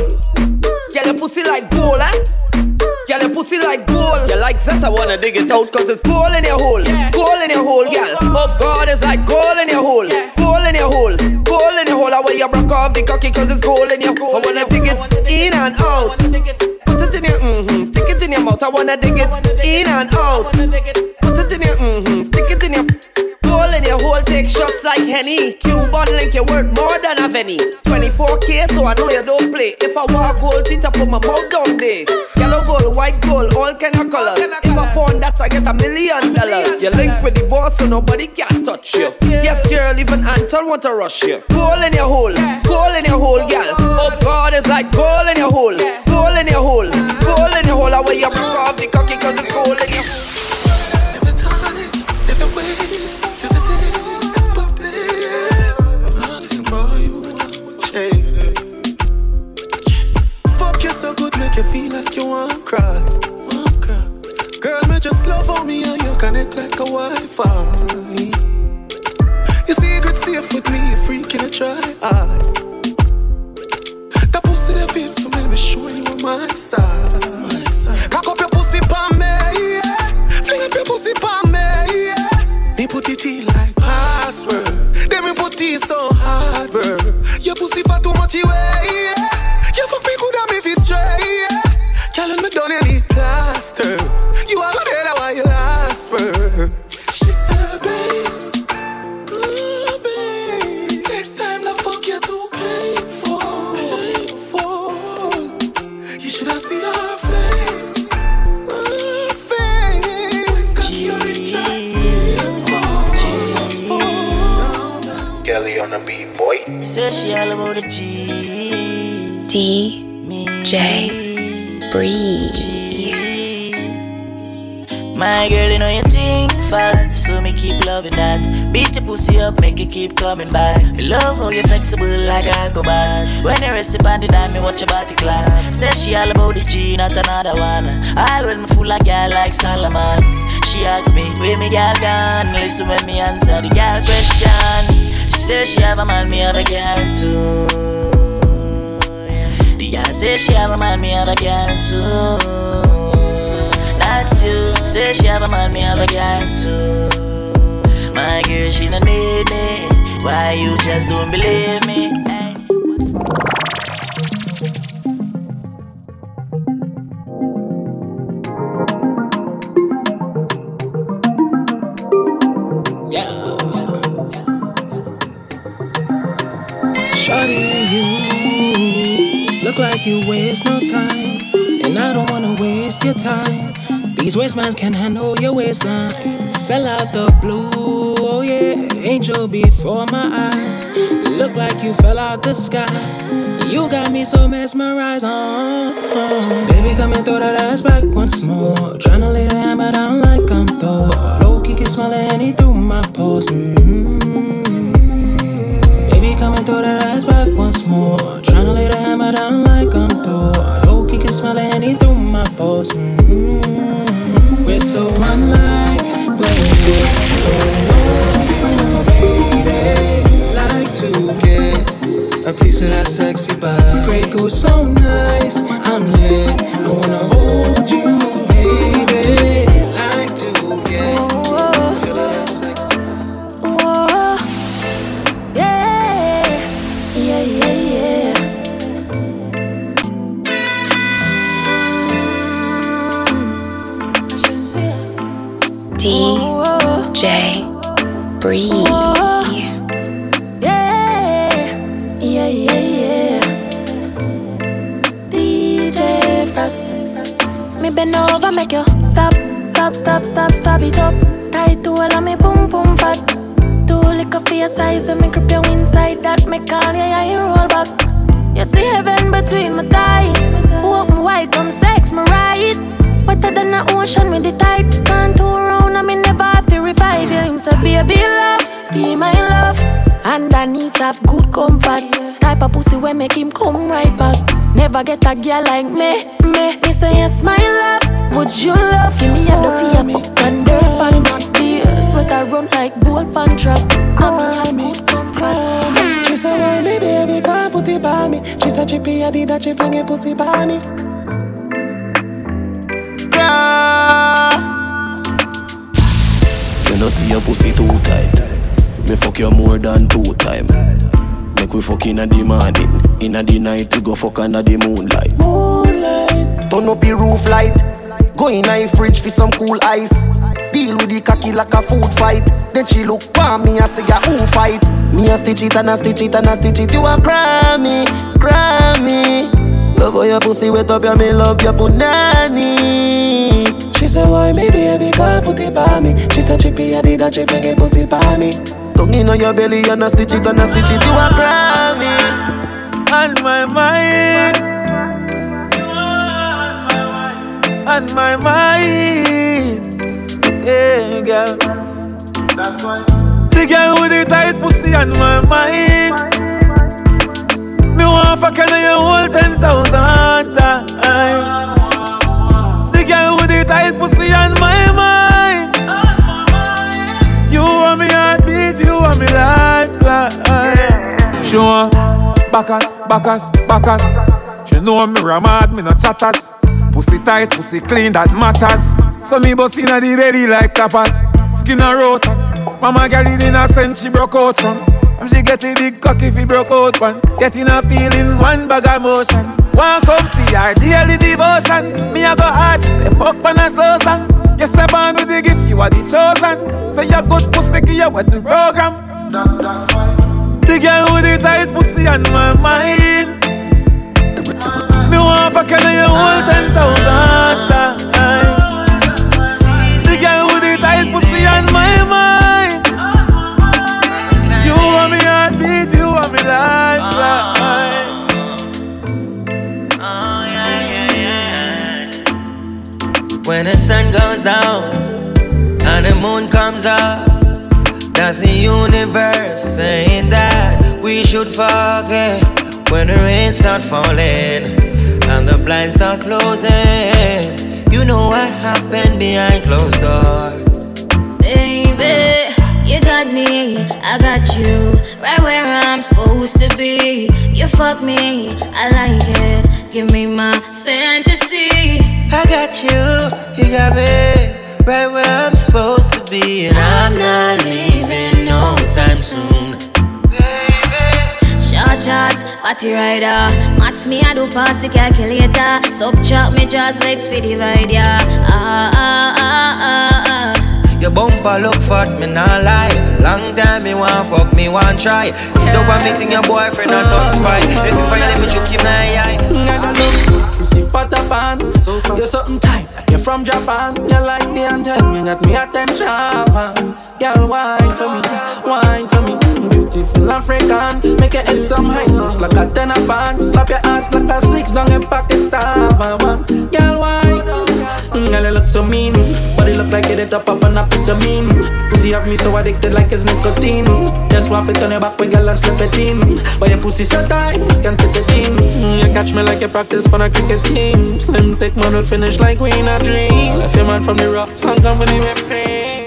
Girl, your pussy like gold, eh? Girl, your pussy like gold. You like that? I wanna dig it out, cause it's gold in your hole. Gold in your hole, girl. Oh God, it's like gold in your hole. Gold in your hole. Gold in your hole. I want you broke off the cocky, cause it's gold in your hole. I wanna dig it in and out. Put it in your mm-hmm. Stick it in your mouth. I wanna dig it in and out. Put it in your mm-hmm. Stick it in your Gold in your hole, take shots like Henny. Q link, you worth more than a penny. 24k, so I know you don't play. If I want gold teeth, I put my mouth down there. Yellow gold, white gold, all kind of colors. If I pawn that, I get a million dollars. You link with the boss, so nobody can touch you. Yes, girl, even Anton want to rush you. Gold in your hole, gold in your hole, girl. Oh God, it's like gold in your hole, gold in your hole, gold in your hole. I wear you broke off cocky, cause it's gold in your make you feel like you want to cry. Girl, me just love on me and you connect like a Wi-Fi. Ah. Your secret safe with me, you freaking a try. Aye. That pussy that feel for me, be sure you on my side. Cock up your pussy pa me, yeah. Fling up your pussy pa me, yeah. Me put it in like password. Then me put it so hard, bro. Your pussy for too much yeah. Plaster. You are good at why you last first. She said, babes. ooh, mm-hmm. Takes time to fuck you too painful. painful. You should have seen her face. Her face. Got Kelly on the beat, boy. Say she all about the G. DJ Bree. My girl, you know you think fat, so me keep loving that. Beat your pussy up, make it keep coming back. Love how you flexible like acrobat. When you rest upon the dime, me watch your body clap. Say she all about the G, not another one. All when me fool of girl like Solomon. She asks me, where me girl gone? Listen when me answer the girl question. She says she have a man, me have a girl too. The girl say she have a man, me have a girl too. Say she have a man, me have a girl too. My girl, she don't need me. Why you just don't believe me? Hey. Shawty, you look like you waste no time, and I don't wanna waste your time. These wasteman's can handle your waistline. Fell out the blue, oh yeah, angel before my eyes. Look like you fell out the sky. You got me so mesmerized, oh, Baby, come and throw that ass back once more. Tryna lay the hammer down like I'm Thor. Low key can smell the honey through my pores. mm Baby, come and throw that ass back once more. Tryna lay the hammer down like I'm Thor. Low key can smell the honey through my pores. mm So unlike, baby. Oh, baby, like to get a piece of that sexy body. Grey goose so nice, I'm lit. I wanna hold you, stop, it up. Tight to all of me, boom, boom, fat. Two liquor for your size, and me grip you inside that. Me call you, yeah, you roll back. You see heaven between my thighs. Open wide, come sex me right. Wetter than the ocean with the tide. Can't turn around, and me never have to revive you. Him say, baby, love, be my love. And I need to have good comfort. Type of pussy where make him come right back. Never get a girl like me, me. Me say yes, my love. Would you love? Give me a dirty a fuck and dirt pan not beer. Sweater run like bull pan trap. And me have good comfort. She said, why me baby can't put it by me She said, chippy, I did that, she fling it pussy by me You know see your pussy too tight. Me fuck you more than two time. Make we fuck inna the morning, inna the night we go fuck under the moonlight. Moonlight. Turn up the roof light. Go in a fridge for some cool ice. Deal with the cocky like a food fight. Then she look for me and say, yeah, who fight? Me a stitch it and a stitch it and a stitch it. You a Grammy, Grammy. Love how your pussy wet up, yeah, me love your punani. She said, why me baby can't put it by me She said, chippy, I did that, she it pussy by me Tongue in on your belly and a stitch it and a stitch it. You a Grammy. On my mind. On my mind. Yeah, girl. That's why. The girl with the tight pussy on my mind. Me want fuck you you hold ten thousand times. The girl with the tight pussy on my backus, backus, backus. She know me ramad, me no chatters. Pussy tight, pussy clean, that matters. So me bust inna the belly like clappers. Skin a rot. Mama girl in innocent, she broke out from. And she get a big cocky if he broke out one. Getting her feelings, one bag of motion. One come for her daily devotion. Me a go hard, she say fuck when I slow song. You say born with the gift, you are the chosen. So you good pussy, give you wedding program. That, that's why. The girl with the tight pussy on my mind. Me want fuck you, you hold ten thousand times. The girl with the tight pussy on my mind. You want me heartbeat, you want me lifeline. When the sun goes down and the moon comes up, that's the universe saying that we should forget when the rain start falling and the blinds start closing. You know what happened behind closed doors. Baby, you got me, I got you, right where I'm supposed to be. You fuck me, I like it. Give me my fantasy. I got you, you got me, right where I'm supposed to be, and I'm not leaving no soon. Short shots, party rider. Max me, I do pass the calculator. Subtract me just legs for divide, yeah. Ah, ah, ah, ah, ah. Your bumper look fat, me nah lie. Long time me want fuck, me want try. See the one meeting your boyfriend a turn spy. If you fire them, me choke him nine eye. Butter pan, you're something tight like you're from Japan. You like the anthem, you got me attention. Girl, wine for me, wine for me. Beautiful African, make your head some high notes like a tenor band. Slap your ass like a six down in Pakistan. Girl, wine, girl, you look so mean, but it look like it top up I them in. Pussy have me so addicted like it's nicotine. Just swap it on your back, we girl and slip it in. But your pussy so tight, can't fit it in. You catch me like you practice for a cricket team. Slim man will finish like we in a dream. If your man from the rock, some company with pain.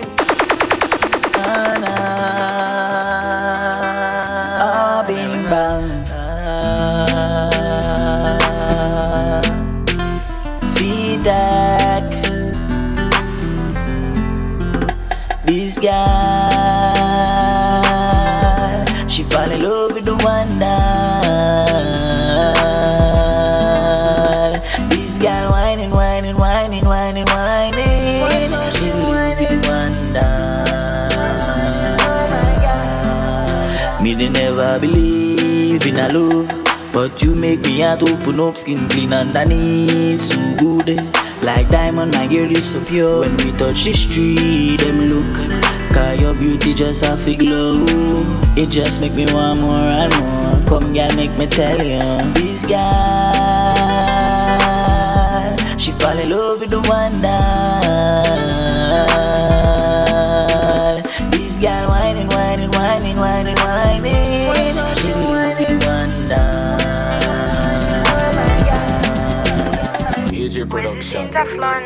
Love. But you make me heart open up, skin clean underneath. So good, eh? like diamond, my girl you so pure. When we touch the street, them look. Cause your beauty just a glow. It just make me want more and more. Come, girl, make me tell you. This girl, she fall in love with the one doll. Production. Teflon.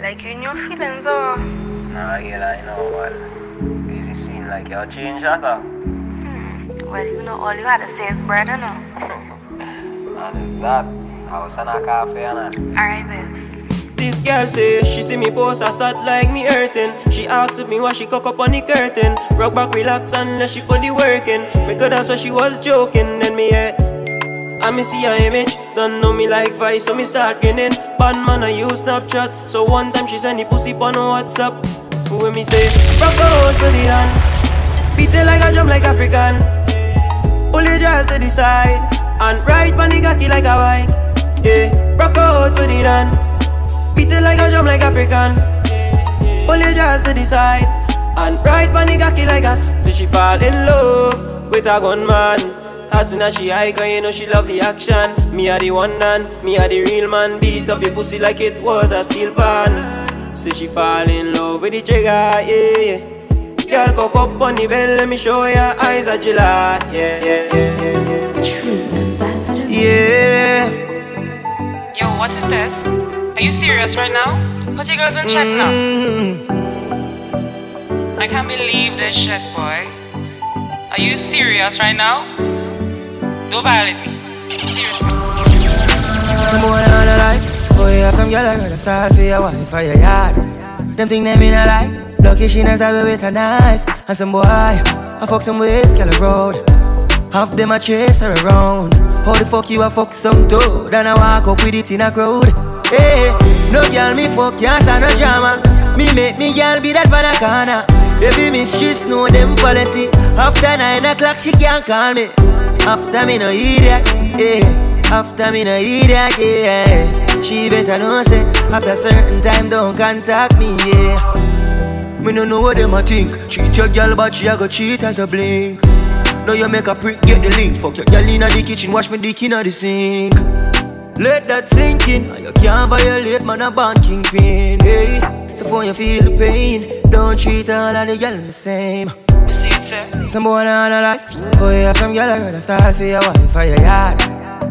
Like you in your feelings, oh. Nah, girl, I know what. Easy scene like your change, Shaka. Hmm. Well, you know, all you had to say is bread, you know. That is that. I was on a cafe, and Alright, babes. This girl say she see me post, I start like me hurting. She asks me why she cock up on the curtain. Rock back, relax, unless she put the work in. Because that's why she was joking. Then me head, I me see her image. Don't know me like vice, so me start grinning. Bad man, I use Snapchat. So one time she send the pussy on WhatsApp. When me say, rock out for the hand. Beat it like a drum like African. Pull your dress to the side. And ride pan the cocky like a wine. Yeah, rock out for the land. Beat it like a drum like African. Pull your dress to the side. And ride pan the cocky like a. So she fall in love with a gunman. As soon as she hike, you know she love the action. Me a the one man, me a the real man. Beat up your pussy like it was a steel pan. So she fall in love with the trigger, yeah, yeah. Girl, cock up on the bell, let me show your eyes a July, yeah, yeah, yeah. True ambassador. Yeah. Yo, what is this? Are you serious right now? Put your girls in check now. Mm-hmm. I can't believe this shit, boy. Are you serious right now? Don't violate me. Some boy on the life. Oh, boy, have some girl I gotta start for your wife for your yard. Them think they mean a lie. Lucky she not stab with a knife. And some boy, I fuck some ways, girl road. Half them a chase her around. How the fuck you a fuck some toad? And I walk up with it in a crowd. Hey, no girl me fuck, can't stand no drama. Me make me girl be that banana. Baby miss she know them policy. After nine o'clock she can't call me. After me no idiot, yeah. After me no idiot, yeah. She better know say after certain time don't contact me, yeah. Me no know what them a think. Cheat your girl, but she a go cheat as a blink. Now you make a prick, get the link. Fuck your girl inna the kitchen, wash me dick inna the sink. Let that sink in. And You can't violate, man, a band kingpin. Hey, so for you feel the pain, don't treat all of the girl the same. You see it, sir? Some boy on a life. Boy, have some girl I rather start for your wife for your yard.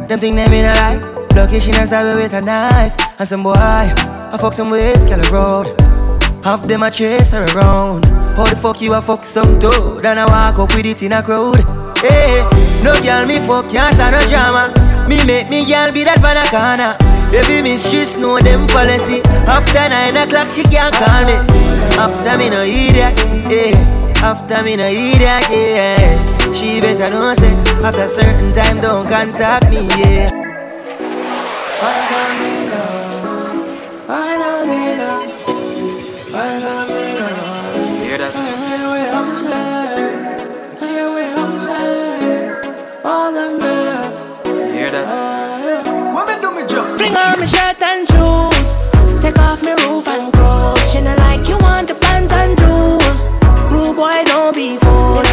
Them think they mean a lie. Lucky she not stab with a knife. And some boy, I fuck some ways, girl road. Half them a chase her around. How the fuck you a fuck some toad? And I walk up with it in a crowd. Hey, no girl me fuck, can't stand no drama. Me make me girl be that banana. Baby miss she know them policy. After nine o'clock she can't call me. After me no idiot, yeah. After me no idiot, yeah. She better know say after certain time don't contact me, yeah. Fling on my shirt and shoes. Take off my roof and clothes. She not like you want the pants and jewels. Rude boy, don't be fooled.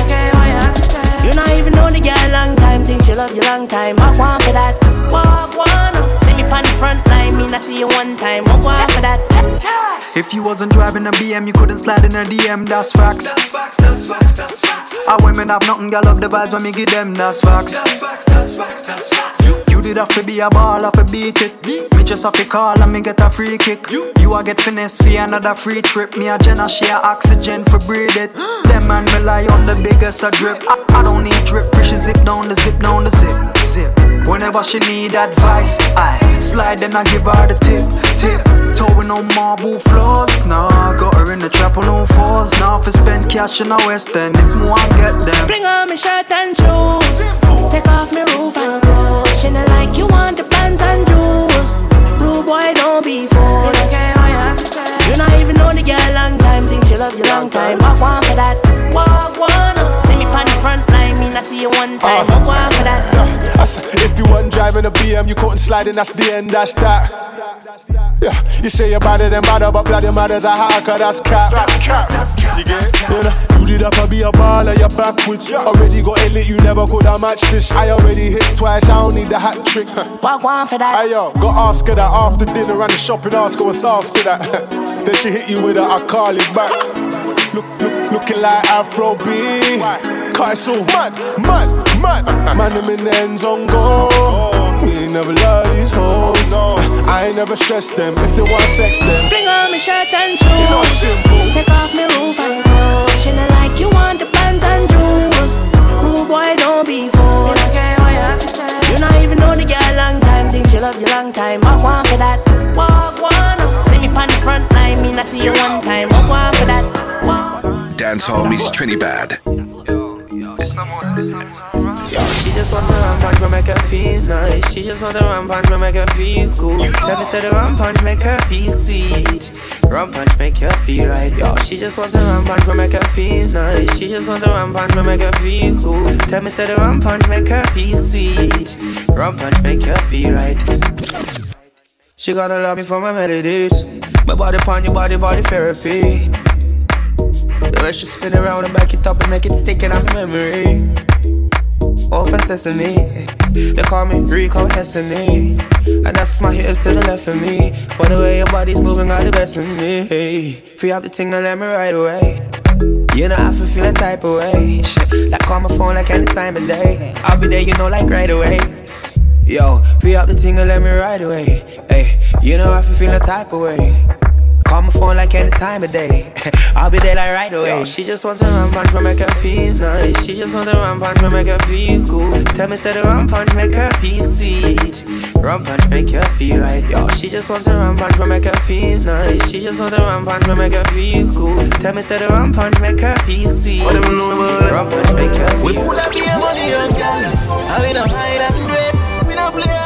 You not even know the girl long time. Think she love you long time. I want for that. Walk one. See me on the front line. Me not see you one time. I want for that. If you wasn't driving a BM, you couldn't slide in a DM, that's facts. That's facts, that's facts, that's facts. Our women have nothing, girl love the vibes when me give them, that's facts. That's facts, that's facts, that's facts. You did have to be a ball, have to beat it. Me just have to call and me get a free kick. You a get finesse for another free trip. Me a Jenna share oxygen for breathe it. Them man rely on the biggest a drip. I, I don't need drip, fish zip down the zip down the zip, zip. Whenever she need advice, I slide and I give her the tip, tip. Towing on marble floors, nah. Got her in the trap on all fours. Now if I spend cash in the West End, if more I get them. Bring on my shirt and shoes. Take off my roof and clothes. She not like you want the pants and jewels. Rude boy, don't be fooled. You not even know the girl long time. Think she love you long time. I want for that. Walk one. Front line, mean I see you one time. Uh, I for that. Yeah. If you weren't driving a BM, you couldn't slide in, that's the end, that's that. Yeah, you say you're better than matter, but bloody matters a hacker, that's cap. That's cap, that's cap. You get it? You, know, you did have to be a baller, you're backwards. Yeah. Already got a lit, you never could have matched this. I already hit twice, I don't need the hat trick. Walk one for that. Hey yo, got ask her that after dinner and the shopping, ask her what's after that. then she hit you with a I call it back. Look, look, looking like Afro B. Cut it so mad, mad, mad. Man, them in the end zone go. We ain't never love these hoes. Oh, no. I ain't never stressed them. If they want sex, then fling on my shirt and shoes. You know it's simple. Take off my roof and clothes. She not like you want the pants and jewels. Rude boy, don't be fooled. You don't care what you have to say. You not even know the girl long time. Think she love you long time. Walk one for that. Walk one. See me on the front line. Me not see you one time. Walk one for that. Walk. Dancehall meets Trinidad. Yo, she just wants to run punch me make her feel nice. She just wants to run punch me make her feel cool. Let me say the run punch make her feel sweet. Run punch make her feel right. Yo, she just wants to run punch me make her feel nice. She just wants to run punch me make her feel cool. Tell me say the run punch make her feel sweet. Run punch make her feel right. She gotta love me for my melodies. My body pon your body, body therapy. Way spin around and back it up and make it stick in my memory. Open sesame, they call me Rico Destiny. And that's my hitters to the left of me. But the way your body's moving, got the best of me. Free up the thing and let me right away. You know, I feel feel a type of way. Shit, like call my phone like any time of day. I'll be there, you know, like right away. Yo, free up the thing and let me right away. Hey, you know, I feel feel a type of way. Call my phone like any time of day. I'll be there like right away. Yo, she just wants to run punch me make her feel nice. She just wants to run punch me make her feel cool. Tell me say the run punch make her feel sweet. Run punch make her feel right. Yo, she just wants to run punch me make her feel nice. She just wants to run punch me make her feel cool. Tell me say the run punch make her feel sweet. What them know about Run punch make her feel. We full of beer money and gal. I mean I'm hide and great. We don't play hide and seek.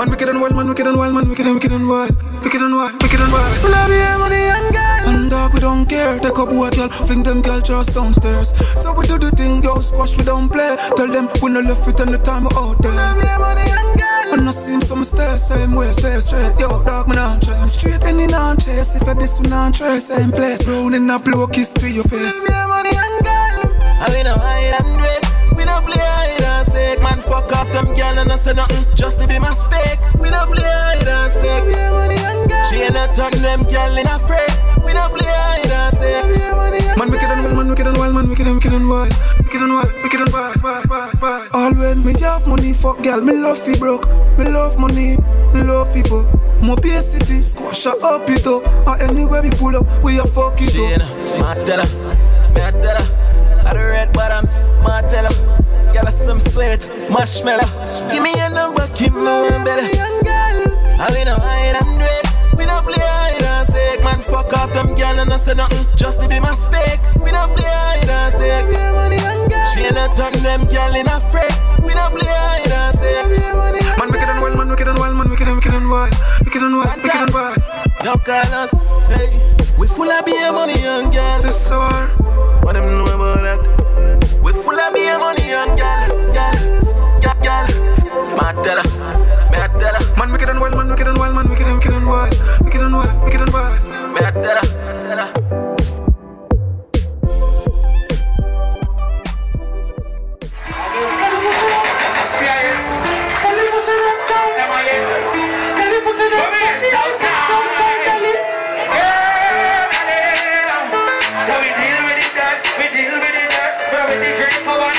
Man wicked and wild, man wicked and wild, man wicked and wicked and wild, wicked and wild, wicked and wild. Full of beer money and gal. And dog we don't care. Take a boy girl, fling them girl just downstairs. So we do the thing, yo, squash we don't play. Tell them we no left it and the time we out there. Full of beer money and gal. And I see some stay same way, stay straight. Yo, dog me not chase. Straight any non chase. If I this we not trace, same place. Brown in a blue kiss to your face. Full of beer money and gal. I mean no hide and wait. We don't play hide and seek. Man, fuck off them girl and I say nothing just to be my spec. We don't play hide and seek. She ain't not turn them girl in a fret. We don't play hide and seek. Man wicked and wild, man wicked and wild, man wicked and wicked and wild, wicked and wild, wicked and wild, wild, wild, wild. All when me have money, fuck girl, me love fi broke, me love money, me love fi fuck. Mo be city, squash her up it up, and anywhere we pull up, we a fuck it She ain't up. my tell her, me a. I the red bottoms. Give us some sweat, marshmallow. Give me a number, keep moving better. I mean, no hide and red. We don't play hide and seek. Man, fuck off them girl and I say nothing just to be my spec. We don't play hide and seek. She ain't not turn them girl in a fret. We don't play hide and seek. Man wicked and wild, man wicked and wild, man wicked and wicked and wild, wicked and wild, wicked and wild. Yo, Carlos, hey, we full of beer money, young girl. This so hard. What them know about that? We full of beer money, young girl, girl, girl, girl. My tell her, me a tell her, Man wicked and wild, man wicked and wild, man wicked and wicked and wild, wicked and wild, wicked and wild. me a tell her, tell her.